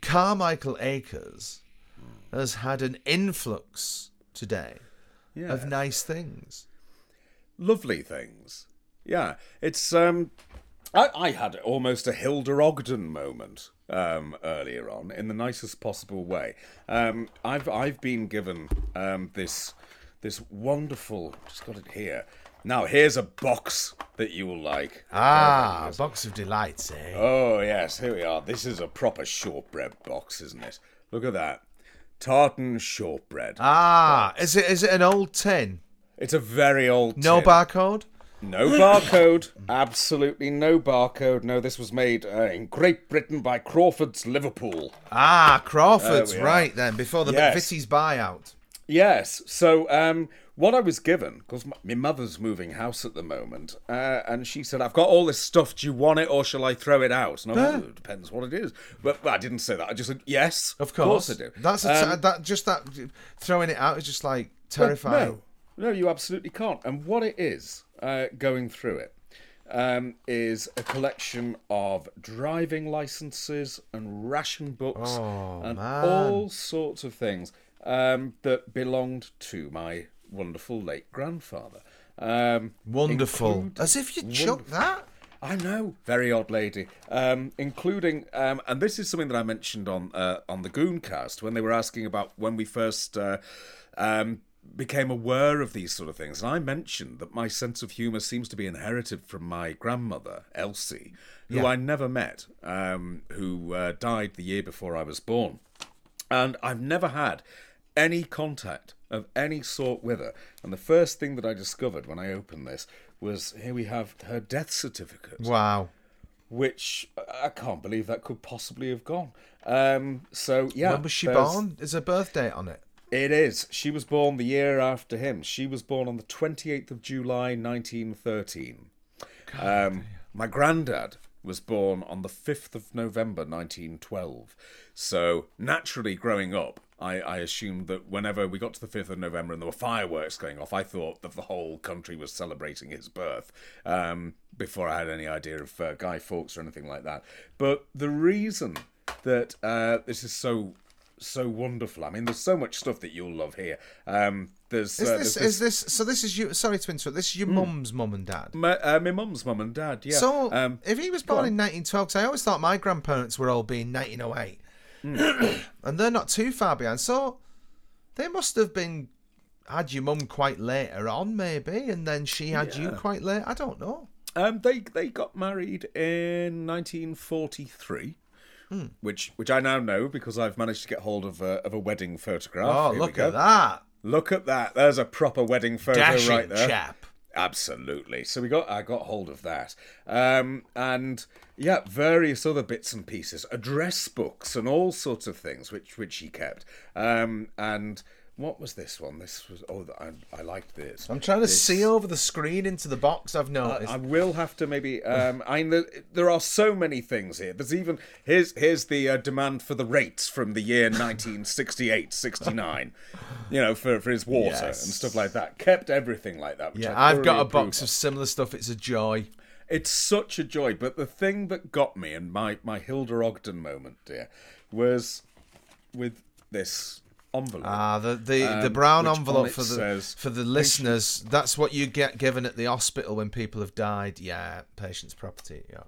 [SPEAKER 1] Carmichael Acres has had an influx today
[SPEAKER 2] Yeah.
[SPEAKER 1] of nice things.
[SPEAKER 2] Lovely things. Yeah. It's um I, I had almost a Hilda Ogden moment um, earlier on in the nicest possible way. Um, I've I've been given um, this this wonderful just got it here. Now here's a box that you will like.
[SPEAKER 1] Ah, a box of delights, eh?
[SPEAKER 2] Oh yes, here we are. This is a proper shortbread box, isn't it? Look at that. Tartan shortbread.
[SPEAKER 1] Ah, is it is it an old tin?
[SPEAKER 2] It's a very old
[SPEAKER 1] No
[SPEAKER 2] tin.
[SPEAKER 1] barcode?
[SPEAKER 2] No barcode. Absolutely no barcode. No, this was made uh, in Great Britain by Crawford's Liverpool.
[SPEAKER 1] Ah, Crawford's right then before the
[SPEAKER 2] Yes.
[SPEAKER 1] Buyout.
[SPEAKER 2] Yes. So, um, what I was given, because my, my mother's moving house at the moment, uh, and she said, I've got all this stuff. Do you want it or shall I throw it out? And I went, "Oh, it depends what it is. But, but I didn't say that. I just said, yes.
[SPEAKER 1] Of course,
[SPEAKER 2] I do.
[SPEAKER 1] That's
[SPEAKER 2] Um,
[SPEAKER 1] that just that throwing it out is just like terrifying.
[SPEAKER 2] No, no, you absolutely can't. And what it is, uh, going through it, um, is a collection of driving licenses and ration books
[SPEAKER 1] Oh,
[SPEAKER 2] and
[SPEAKER 1] man.
[SPEAKER 2] all sorts of things um, that belonged to my wonderful late grandfather. Um,
[SPEAKER 1] Wonderful.
[SPEAKER 2] include-
[SPEAKER 1] As if you chucked that.
[SPEAKER 2] I know, very odd lady. Um, including, um, and this is something that I mentioned on uh, on the Gooncast when they were asking about when we first uh, um, became aware of these sort of things. And I mentioned that my sense of humour seems to be inherited from my grandmother, Elsie, who
[SPEAKER 1] Yeah.
[SPEAKER 2] I never met, um, who uh, died the year before I was born. And I've never had any contact of any sort with her. And the first thing that I discovered when I opened this was here we have her death certificate,
[SPEAKER 1] Wow.
[SPEAKER 2] which I can't believe that could possibly have gone. Um, so yeah,
[SPEAKER 1] when was she born? Is her birth date on it?
[SPEAKER 2] It is. She was born the year after him. She was born on the 28th of July, 1913. Um, my granddad was born on the 5th of November, 1912. So, naturally, growing up, I, I assumed that whenever we got to the 5th of November and there were fireworks going off, I thought that the whole country was celebrating his birth um, before I had any idea of uh, Guy Fawkes or anything like that. But the reason that uh, this is so so wonderful. I mean, there's so much stuff that you'll love here. Um, there's,
[SPEAKER 1] Is
[SPEAKER 2] uh,
[SPEAKER 1] this
[SPEAKER 2] there's
[SPEAKER 1] is this so? This is you. Sorry to interrupt. This is your mum's mum and dad.
[SPEAKER 2] my, uh, my mum's mum and dad. Yeah.
[SPEAKER 1] So
[SPEAKER 2] um,
[SPEAKER 1] if he was born in 1912, because I always thought my grandparents were all being 1908, And they're not too far behind. So they must have been had your mum quite later on, maybe, and then she had you quite late. I don't know.
[SPEAKER 2] um, they they got married in 1943.
[SPEAKER 1] Hmm.
[SPEAKER 2] Which, which I now know because I've managed to get hold of a, of a wedding photograph.
[SPEAKER 1] Oh,
[SPEAKER 2] Here
[SPEAKER 1] look at that!
[SPEAKER 2] Look at that! There's a proper wedding photo
[SPEAKER 1] Dashing
[SPEAKER 2] right there.
[SPEAKER 1] chap.
[SPEAKER 2] Absolutely. So we got I got hold of that. Um and yeah, various other bits and pieces, address books and all sorts of things which which he kept. Um and what was this one? This was oh I, I liked this.
[SPEAKER 1] I'm trying to
[SPEAKER 2] This-
[SPEAKER 1] see over the screen into the box. I've noticed.
[SPEAKER 2] I will have to maybe. Um, I know there are so many things here. There's even here's here's the uh, demand for the rates from the year 1968, 69. You know, for for his water
[SPEAKER 1] Yes.
[SPEAKER 2] and stuff like that. Kept everything like that. Which
[SPEAKER 1] yeah,
[SPEAKER 2] I
[SPEAKER 1] I've got a box
[SPEAKER 2] approve
[SPEAKER 1] of similar stuff. It's a joy.
[SPEAKER 2] it's such a joy. But the thing that got me and my, my Hilda Ogden moment, dear, was with this envelope.
[SPEAKER 1] Ah, the the, the
[SPEAKER 2] Um,
[SPEAKER 1] brown envelope for the
[SPEAKER 2] says,
[SPEAKER 1] for the listeners. That's what you get given at the hospital when people have died. Yeah, patient's property. Yeah.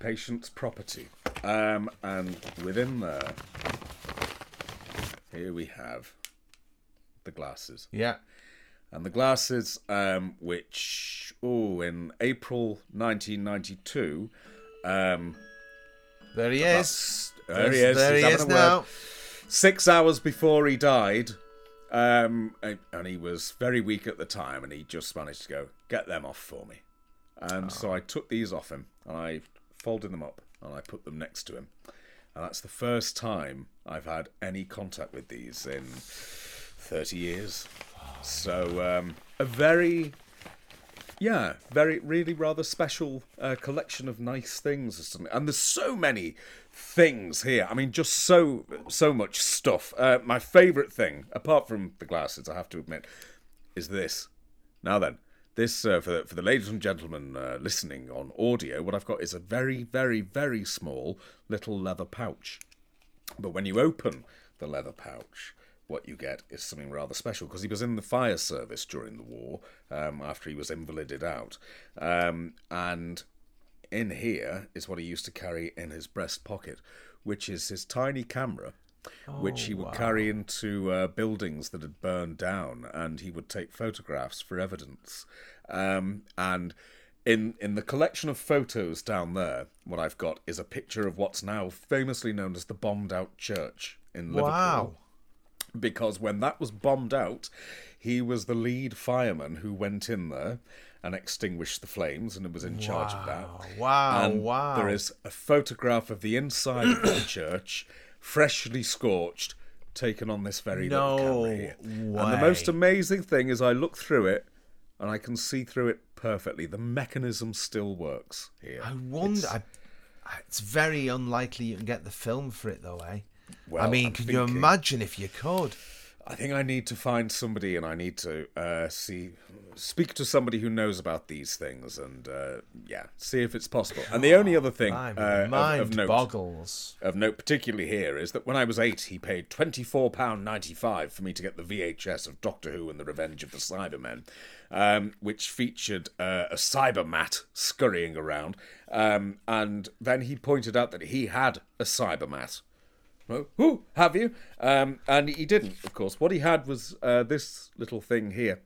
[SPEAKER 2] Patient's property. Um, and within there, here we have the glasses.
[SPEAKER 1] Yeah.
[SPEAKER 2] And the glasses, um, which, oh, in April 1992, um,
[SPEAKER 1] There he is.
[SPEAKER 2] there he is.
[SPEAKER 1] There
[SPEAKER 2] he's
[SPEAKER 1] he is
[SPEAKER 2] a word. Six hours before he died, um, and and he was very weak at the time, and he just managed to go get them off for me, and so I took these off him, and I folded them up, and I put them next to him, and that's the first time I've had any contact with these in thirty years. So um, a very yeah, very, really rather special uh, collection of nice things, and there's so many things here. I mean, just so so much stuff. Uh, my favourite thing, apart from the glasses, I have to admit, is this. Now then, this uh, for the, for the ladies and gentlemen uh, listening on audio, what I've got is a very, very, very small little leather pouch. But when you open the leather pouch, what you get is something rather special because he was in the fire service during the war um, after he was invalided out. Um, and in here is what he used to carry in his breast pocket, which is his tiny camera. which he would carry into uh, buildings that had burned down, and he would take photographs for evidence. Um, and in in the collection of photos down there, what I've got is a picture of what's now famously known as the bombed out church in Liverpool.
[SPEAKER 1] Wow.
[SPEAKER 2] because when that was bombed out, he was the lead fireman who went in there and extinguished the flames and was in charge of that.
[SPEAKER 1] Wow,
[SPEAKER 2] And
[SPEAKER 1] wow.
[SPEAKER 2] There is a photograph of the inside of the church, freshly scorched, taken on this very
[SPEAKER 1] No
[SPEAKER 2] little camera here. And the most amazing thing is I look through it and I can see through it perfectly. The mechanism still works here.
[SPEAKER 1] I wonder. I, it's very unlikely you can get the film for it, though, eh? I mean,
[SPEAKER 2] I'm
[SPEAKER 1] can you imagine if you could?
[SPEAKER 2] I think I need to find somebody and I need to uh, see, speak to somebody who knows about these things and uh, yeah, see if it's possible. And the only other thing uh, of, of note,
[SPEAKER 1] boggles.
[SPEAKER 2] of note particularly here is that when I was eight, he paid £24.95 for me to get the VHS of Doctor Who and the Revenge of the Cybermen, um, which featured uh, a Cybermat scurrying around. Um, and then he pointed out that he had a Cybermat. Oh, who have you? Um, and he didn't, of course. What he had was uh, this little thing here,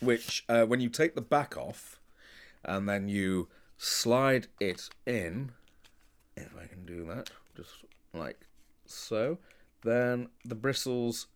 [SPEAKER 2] which uh, when you take the back off and then you slide it in, if I can do that, just like so, then the bristles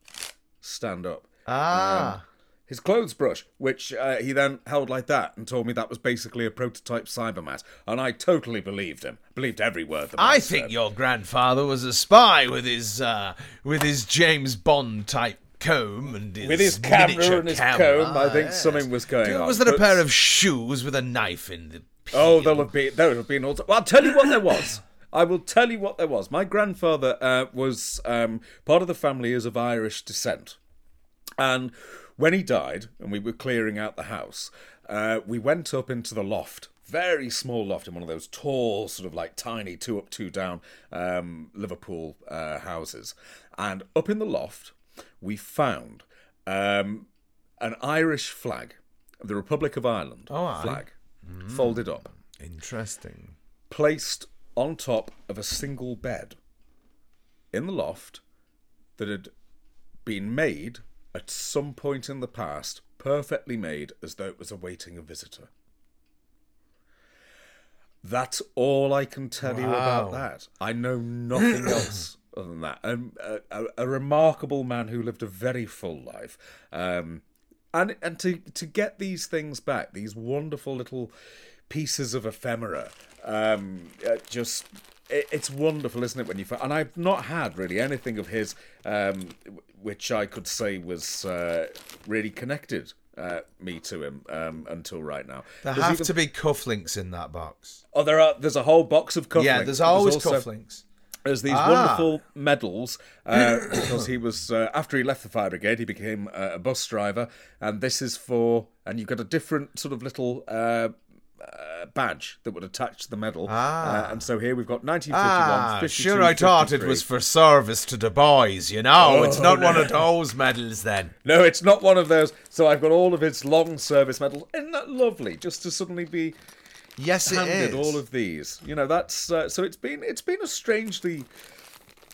[SPEAKER 2] stand up.
[SPEAKER 1] Ah,
[SPEAKER 2] His clothes brush, which uh, he then held like that and told me that was basically a prototype Cybermat, and I totally believed him. Believed every word. The
[SPEAKER 1] I
[SPEAKER 2] said.
[SPEAKER 1] think your grandfather was a spy with his uh, with his James Bond type comb and his
[SPEAKER 2] With his camera and his
[SPEAKER 1] camera.
[SPEAKER 2] comb, I think
[SPEAKER 1] yes.
[SPEAKER 2] something was going on,
[SPEAKER 1] Was there a pair of shoes with a knife in the?
[SPEAKER 2] Oh, there'll have been there'll have been all. Well, I'll tell you what there was. I will tell you what there was. My grandfather uh, was um, part of the family is of Irish descent, and when he died, and we were clearing out the house, uh, we went up into the loft. Very small loft in one of those tall, sort of like tiny two up, two down um, Liverpool uh, houses. And up in the loft, we found um, an Irish flag, the Republic of Ireland
[SPEAKER 1] Oh,
[SPEAKER 2] flag, folded up
[SPEAKER 1] Interesting.
[SPEAKER 2] placed on top of a single bed in the loft that had been made at some point in the past, perfectly made as though it was awaiting a visitor. That's all I can tell you about that. I know nothing else other than that. Um, a, a, a remarkable man who lived a very full life. Um, and and to to get these things back, these wonderful little pieces of ephemera, um, uh, just it's wonderful, isn't it? When you fi- and I've not had really anything of his, um, which I could say was uh, really connected uh, me to him um, until right now.
[SPEAKER 1] There
[SPEAKER 2] There's
[SPEAKER 1] have
[SPEAKER 2] even-
[SPEAKER 1] to be cufflinks in that box.
[SPEAKER 2] Oh, there are. There's a whole box of cufflinks.
[SPEAKER 1] Yeah, there's always
[SPEAKER 2] also-
[SPEAKER 1] cufflinks.
[SPEAKER 2] there's these
[SPEAKER 1] Ah.
[SPEAKER 2] wonderful medals uh, because he was uh, after he left the fire brigade, he became uh, a bus driver, and this is for and you've got a different sort of little. Uh, badge that would attach to the medal,
[SPEAKER 1] Ah.
[SPEAKER 2] uh, and so here we've got 1951,
[SPEAKER 1] Ah,
[SPEAKER 2] 52,
[SPEAKER 1] sure. I thought it was for service to the boys. You know, it's
[SPEAKER 2] Oh,
[SPEAKER 1] not one of those medals. Then
[SPEAKER 2] No, it's not one of those. So I've got all of his long service medals. Isn't that lovely? Just to suddenly be
[SPEAKER 1] yes, it
[SPEAKER 2] handed
[SPEAKER 1] is.
[SPEAKER 2] all of these. You know, that's uh, so it's been it's been a strangely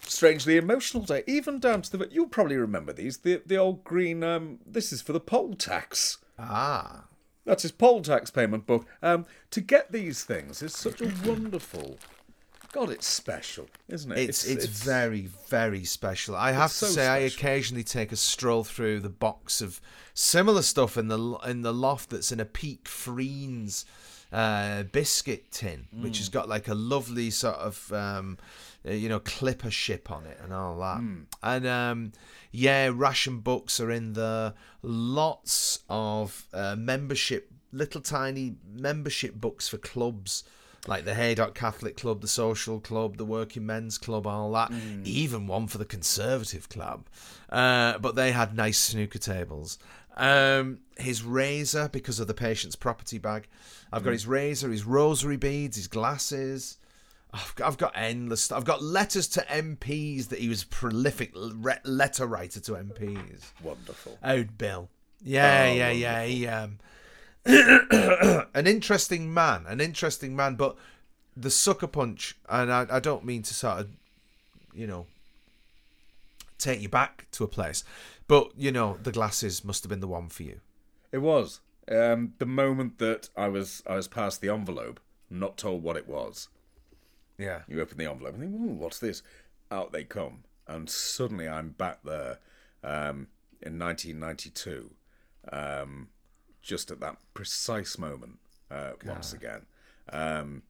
[SPEAKER 2] strangely emotional day, even down to the you'll probably remember these the the old green um this is for the poll tax.
[SPEAKER 1] ah,
[SPEAKER 2] That's his poll tax payment book. Um, to get these things is such a wonderful. God, it's special, isn't it?
[SPEAKER 1] it's it's, very very special. I have to
[SPEAKER 2] so
[SPEAKER 1] say, I occasionally take a stroll through the box of similar stuff in the in the loft that's in a Peek Freans uh, biscuit tin, which
[SPEAKER 2] Mm.
[SPEAKER 1] has got like a lovely sort of um, you know clipper ship on it and all that.
[SPEAKER 2] Mm.
[SPEAKER 1] And um, yeah, ration books are in there. Lots of uh, membership, little tiny membership books for clubs like the Haydock Catholic Club, the Social Club, the Working Men's Club, all that. Even one for the Conservative Club. Uh, but they had nice snooker tables. Um, his razor, because of the patient's property bag. I've got his razor, his rosary beads, his glasses. I've got, I've got endless. I've got letters to MPs that he was prolific le- letter writer to MPs.
[SPEAKER 2] wonderful.
[SPEAKER 1] Old Bill. Yeah,
[SPEAKER 2] Oh,
[SPEAKER 1] yeah, yeah. He, um, an interesting man, an interesting man, but the sucker punch, and I, I don't mean to sort of, you know, take you back to a place, but you know, the glasses must have been the one for you.
[SPEAKER 2] It was um, the moment that I was I was past the envelope, not told what it was.
[SPEAKER 1] Yeah.
[SPEAKER 2] You open the envelope and think, Ooh, what's this? Out they come. And suddenly I'm back there um, in 1992, um, just at that precise moment, uh, once again. Um,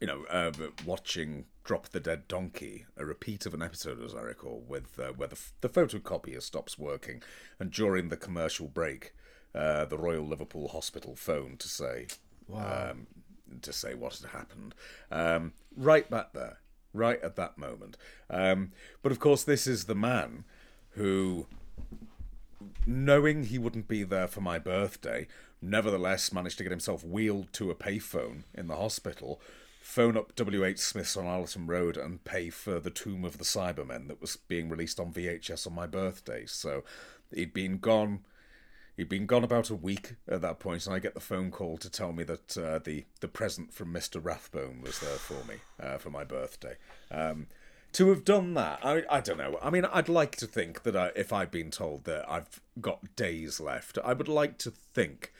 [SPEAKER 2] you know, uh, watching Drop the Dead Donkey, a repeat of an episode, as I recall, with uh, where the, f- the photocopier stops working, and during the commercial break, uh, the Royal Liverpool Hospital phoned to say, um, to say what had happened. Um, right back there, right at that moment. Um, but of course, this is the man who knowing he wouldn't be there for my birthday, nevertheless managed to get himself wheeled to a payphone in the hospital, phone up WH Smith's on Allerton Road, and pay for the Tomb of the Cybermen that was being released on VHS on my birthday. So he'd been gone. He'd been gone about a week at that point, and I get the phone call to tell me that uh, the the present from Mister Rathbone was there for me uh, for my birthday. Um, to have done that, I I don't know. I mean, I'd like to think that I, if I'd been told that I've got days left, I would like to think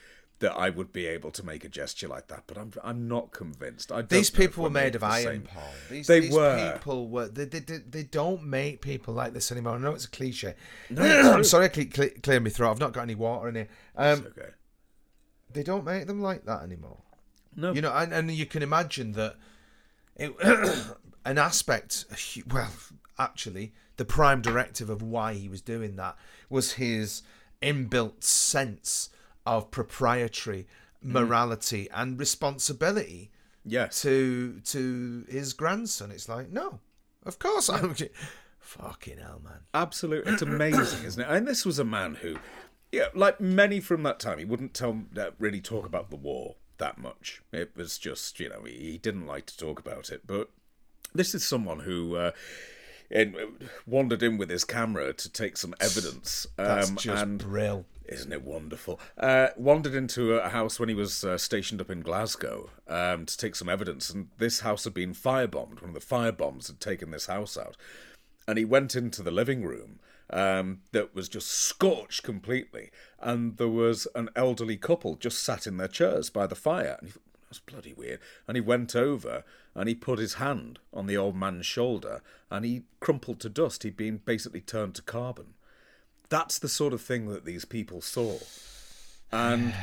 [SPEAKER 2] that I would be able to make a gesture like that. But I'm I'm not convinced. I
[SPEAKER 1] These people were made of iron,
[SPEAKER 2] same.
[SPEAKER 1] Paul. These,
[SPEAKER 2] They
[SPEAKER 1] these
[SPEAKER 2] were.
[SPEAKER 1] people were. They, they, they, they don't make people like this anymore. I know it's a cliche. I'm sorry, I keep cle clear my throat. I've not got any water in here. Um,
[SPEAKER 2] Okay.
[SPEAKER 1] they don't make them like that anymore.
[SPEAKER 2] No.
[SPEAKER 1] You know, and, and you can imagine that it, an aspect, well, actually, the prime directive of why he was doing that was his inbuilt sense of proprietary morality and responsibility
[SPEAKER 2] yeah.
[SPEAKER 1] to to his grandson. It's like, no, of course I'm. Fucking hell, man.
[SPEAKER 2] Absolutely, it's amazing, isn't it? And this was a man who, yeah, like many from that time, he wouldn't tell uh, really talk about the war that much. It was just, you know, he, he didn't like to talk about it. But this is someone who. Uh, in, wandered in with his camera to take some evidence,
[SPEAKER 1] That's
[SPEAKER 2] um,
[SPEAKER 1] just
[SPEAKER 2] and
[SPEAKER 1] brill.
[SPEAKER 2] Isn't it wonderful? Uh, wandered into a house when he was uh, stationed up in Glasgow um, to take some evidence, and this house had been firebombed. One of the fire bombs had taken this house out, and he went into the living room um, that was just scorched completely, and there was an elderly couple just sat in their chairs by the fire, and he thought, that's bloody weird. And he went over and he put his hand on the old man's shoulder, and he crumpled to dust. He'd been basically turned to carbon that's the sort of thing that these people saw. And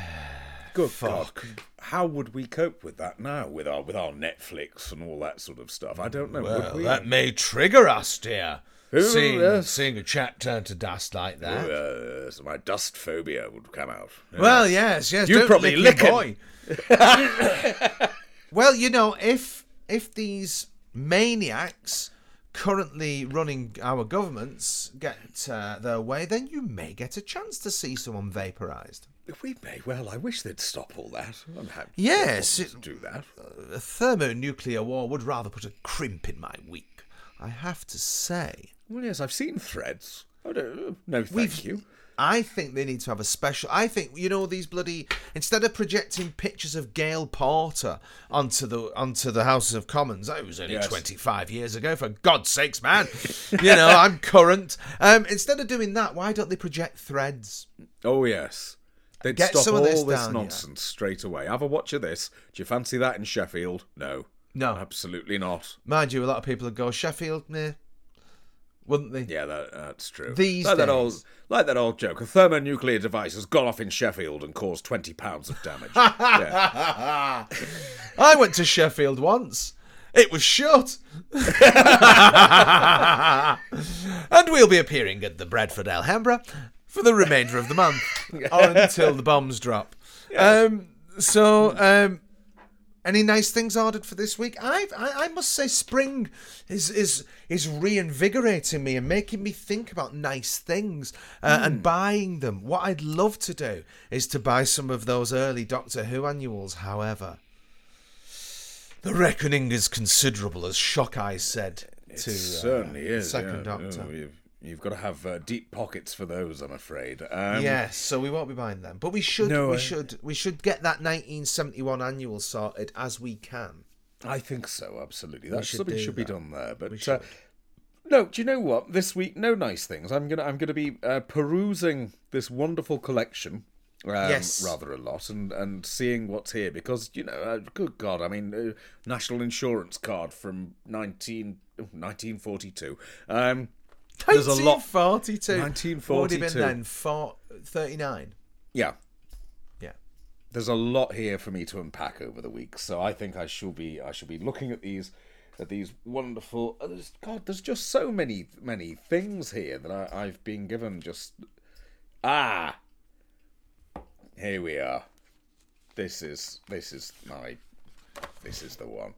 [SPEAKER 2] good God, how would we cope with that now with our with our Netflix and all that sort of stuff? I don't know.
[SPEAKER 1] Well,
[SPEAKER 2] would we?
[SPEAKER 1] that may trigger us, dear.
[SPEAKER 2] Oh,
[SPEAKER 1] seeing,
[SPEAKER 2] yes.
[SPEAKER 1] seeing a chap turn to dust like that.
[SPEAKER 2] So my dust phobia would come out.
[SPEAKER 1] Well, yes, yes.
[SPEAKER 2] You'd probably
[SPEAKER 1] lick
[SPEAKER 2] lick him.
[SPEAKER 1] boy. well, you know, if if these maniacs currently running our governments get uh, their way, then you may get a chance to see someone vaporized.
[SPEAKER 2] we may well. I wish they'd stop all that. I'm happy.
[SPEAKER 1] Yes,
[SPEAKER 2] to do that.
[SPEAKER 1] A thermonuclear war would rather put a crimp in my week. I have to say.
[SPEAKER 2] Well, yes, I've seen threads. I don't. No, thank
[SPEAKER 1] We've-
[SPEAKER 2] you.
[SPEAKER 1] I think they need to have a special. I think you know these bloody instead of projecting pictures of Gail Porter onto the onto the Houses of Commons. That was only
[SPEAKER 2] Yes.
[SPEAKER 1] twenty five years ago. For God's sakes, man! you know I'm current. Um, instead of doing that, why don't they project threads?
[SPEAKER 2] Oh yes. They'd
[SPEAKER 1] Get
[SPEAKER 2] stop all
[SPEAKER 1] this
[SPEAKER 2] this,
[SPEAKER 1] down, yeah.
[SPEAKER 2] nonsense straight away. Have a watch of this. Do you fancy that in Sheffield? No.
[SPEAKER 1] No.
[SPEAKER 2] Absolutely not.
[SPEAKER 1] Mind you, a lot of people would go Sheffield, nah, wouldn't they?
[SPEAKER 2] Yeah, that, that's true.
[SPEAKER 1] These
[SPEAKER 2] like that old,
[SPEAKER 1] days.
[SPEAKER 2] like that old joke. A thermonuclear device has gone off in Sheffield and caused twenty pounds of damage.
[SPEAKER 1] I went to Sheffield once. It was shut. and we'll be appearing at the Bradford Alhambra for the remainder of the month or until the bombs drop. Um, so, um, any nice things ordered for this week? I, I I must say, spring is is is reinvigorating me and making me think about nice things uh, and buying them. What I'd love to do is to buy some of those early Doctor Who annuals. However, the reckoning is considerable, as Shock Eyes said to
[SPEAKER 2] It
[SPEAKER 1] uh,
[SPEAKER 2] is.
[SPEAKER 1] Second
[SPEAKER 2] yeah.
[SPEAKER 1] Doctor.
[SPEAKER 2] Oh, you've, got to have uh, deep pockets for those, I'm afraid. Um,
[SPEAKER 1] yes, so we won't be buying them, but we should
[SPEAKER 2] No,
[SPEAKER 1] we
[SPEAKER 2] I-
[SPEAKER 1] should we should get that 1971 annual sorted as we can.
[SPEAKER 2] I think so. Absolutely, that
[SPEAKER 1] should
[SPEAKER 2] something should be done there. But uh, no, do you know what? This week, no nice things. I'm gonna I'm gonna be uh, perusing this wonderful collection. Um,
[SPEAKER 1] Yes.
[SPEAKER 2] rather a lot, and and seeing what's here because you know, uh, good God, I mean, uh, national insurance card from 19, 1942. Um, There's a lot.
[SPEAKER 1] 1942.
[SPEAKER 2] 1942.
[SPEAKER 1] Would have been then? Four, 39.
[SPEAKER 2] Yeah,
[SPEAKER 1] Yeah.
[SPEAKER 2] there's a lot here for me to unpack over the week, so I think I should be I should be looking at these at these wonderful. oh, There's, God, there's just so many many things here that I, I've been given. Just ah, here we are. This is this is my this is the one.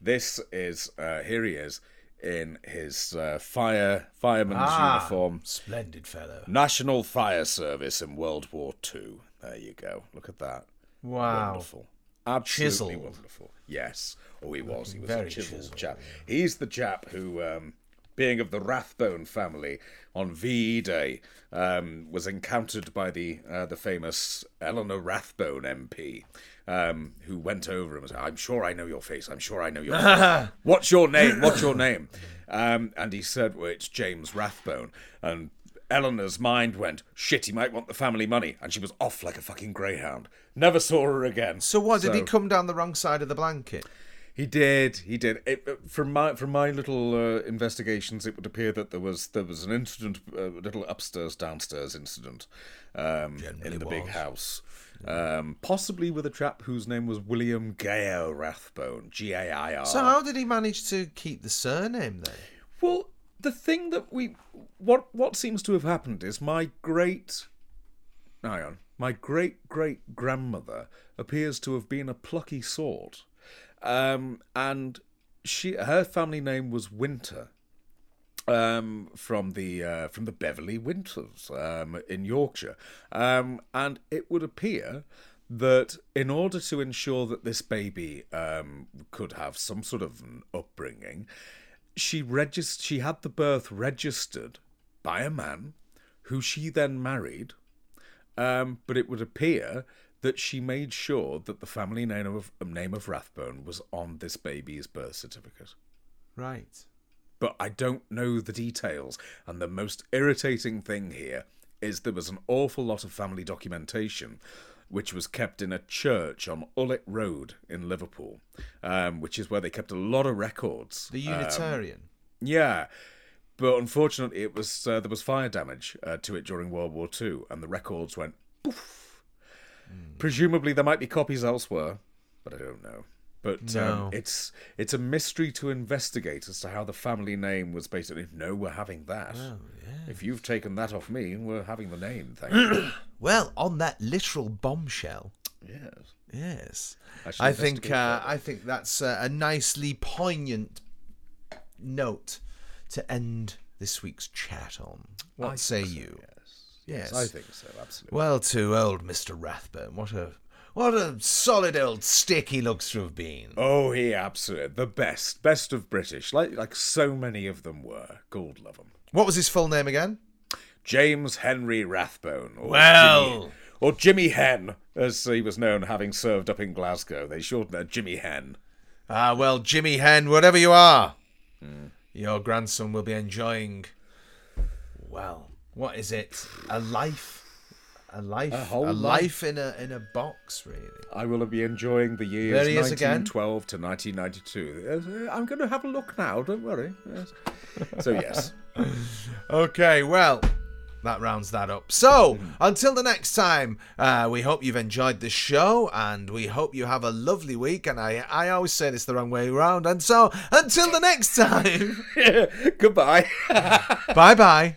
[SPEAKER 2] This is uh, here he is in his uh, fire fireman's
[SPEAKER 1] Ah.
[SPEAKER 2] uniform.
[SPEAKER 1] Splendid fellow.
[SPEAKER 2] National Fire Service in World War Two. There you go. Look at that.
[SPEAKER 1] Wow.
[SPEAKER 2] Wonderful. Absolutely
[SPEAKER 1] Chiseled.
[SPEAKER 2] wonderful. Yes. Oh, he was. He was
[SPEAKER 1] very
[SPEAKER 2] a chiseled,
[SPEAKER 1] chiseled,
[SPEAKER 2] chap. He's the chap who, um, being of the Rathbone family, on VE Day, um, was encountered by the uh, the famous Eleanor Rathbone MP, um, who went over and said, "I'm sure I know your face. I'm sure I know your face. What's your name? What's your name?" Um, and he said, "Well, it's James Rathbone." And Eleanor's mind went, "Shit, he might want the family money," and she was off like a fucking greyhound. Never saw her again.
[SPEAKER 1] So what? Did he come down the wrong side of the blanket?
[SPEAKER 2] He did. He did. It, uh, from my from my little uh, investigations, it would appear that there was there was an incident, a little upstairs downstairs incident, um, in the big
[SPEAKER 1] was.
[SPEAKER 2] house, um, possibly with a chap whose name was William Gair Rathbone, G A I R.
[SPEAKER 1] So how did he manage to keep the surname then?
[SPEAKER 2] Well, the thing that we what what seems to have happened is my great hang on, my great great grandmother appears to have been a plucky sort, um, and she her family name was Winter. Um, from the uh, from the Beverley Winters um, in Yorkshire, um, and it would appear that in order to ensure that this baby um, could have some sort of an upbringing, she regist- she had the birth registered by a man who she then married um, but it would appear that she made sure that the family name of name of Rathbone was on this baby's birth certificate
[SPEAKER 1] Right.
[SPEAKER 2] but I don't know the details. And the most irritating thing here is there was an awful lot of family documentation which was kept in a church on Ullet Road in Liverpool, um, which is where they kept a lot of records.
[SPEAKER 1] The
[SPEAKER 2] Um,
[SPEAKER 1] Unitarian.
[SPEAKER 2] yeah, but unfortunately, it was uh, there was fire damage uh, to it during World War Two, and the records went poof. Presumably, there might be copies elsewhere, but I don't know. But
[SPEAKER 1] No.
[SPEAKER 2] um, it's it's a mystery to investigate as to how the family name was basically. No, we're having that.
[SPEAKER 1] Oh,
[SPEAKER 2] If you've taken that off me, we're having the name. Thank you.
[SPEAKER 1] well, on that literal bombshell.
[SPEAKER 2] yes.
[SPEAKER 1] Yes.
[SPEAKER 2] I
[SPEAKER 1] I think uh. I think that's uh, a nicely poignant note to end this week's chat on. What
[SPEAKER 2] I
[SPEAKER 1] say
[SPEAKER 2] so,
[SPEAKER 1] you?
[SPEAKER 2] Yes.
[SPEAKER 1] Yes.
[SPEAKER 2] I think so. Absolutely.
[SPEAKER 1] Well, to old Mister Rathbone, what a what a solid old stick he looks to have been.
[SPEAKER 2] Oh, he absolutely the best, best of British, like like so many of them were. God love 'em.
[SPEAKER 1] What was his full name again?
[SPEAKER 2] James Henry Rathbone. Or
[SPEAKER 1] Well.
[SPEAKER 2] Jimmy, or Jimmy Hen, as he was known, having served up in Glasgow. They shortened it Jimmy Hen.
[SPEAKER 1] Ah, well, Jimmy Hen, whatever you are,
[SPEAKER 2] Hmm.
[SPEAKER 1] your grandson will be enjoying. Well, what is it? A life, a life, a,
[SPEAKER 2] whole
[SPEAKER 1] life in a in a box, really.
[SPEAKER 2] I will be enjoying the years
[SPEAKER 1] There he is again.
[SPEAKER 2] 1912 to 1992. Uh, I'm going to have a look now. Don't worry. Yes. So yes,
[SPEAKER 1] Okay, well, that rounds that up. So, until the next time, uh, we hope you've enjoyed the show and we hope you have a lovely week. And I, I always say this the wrong way around. And so, until the next time,
[SPEAKER 2] goodbye.
[SPEAKER 1] bye bye.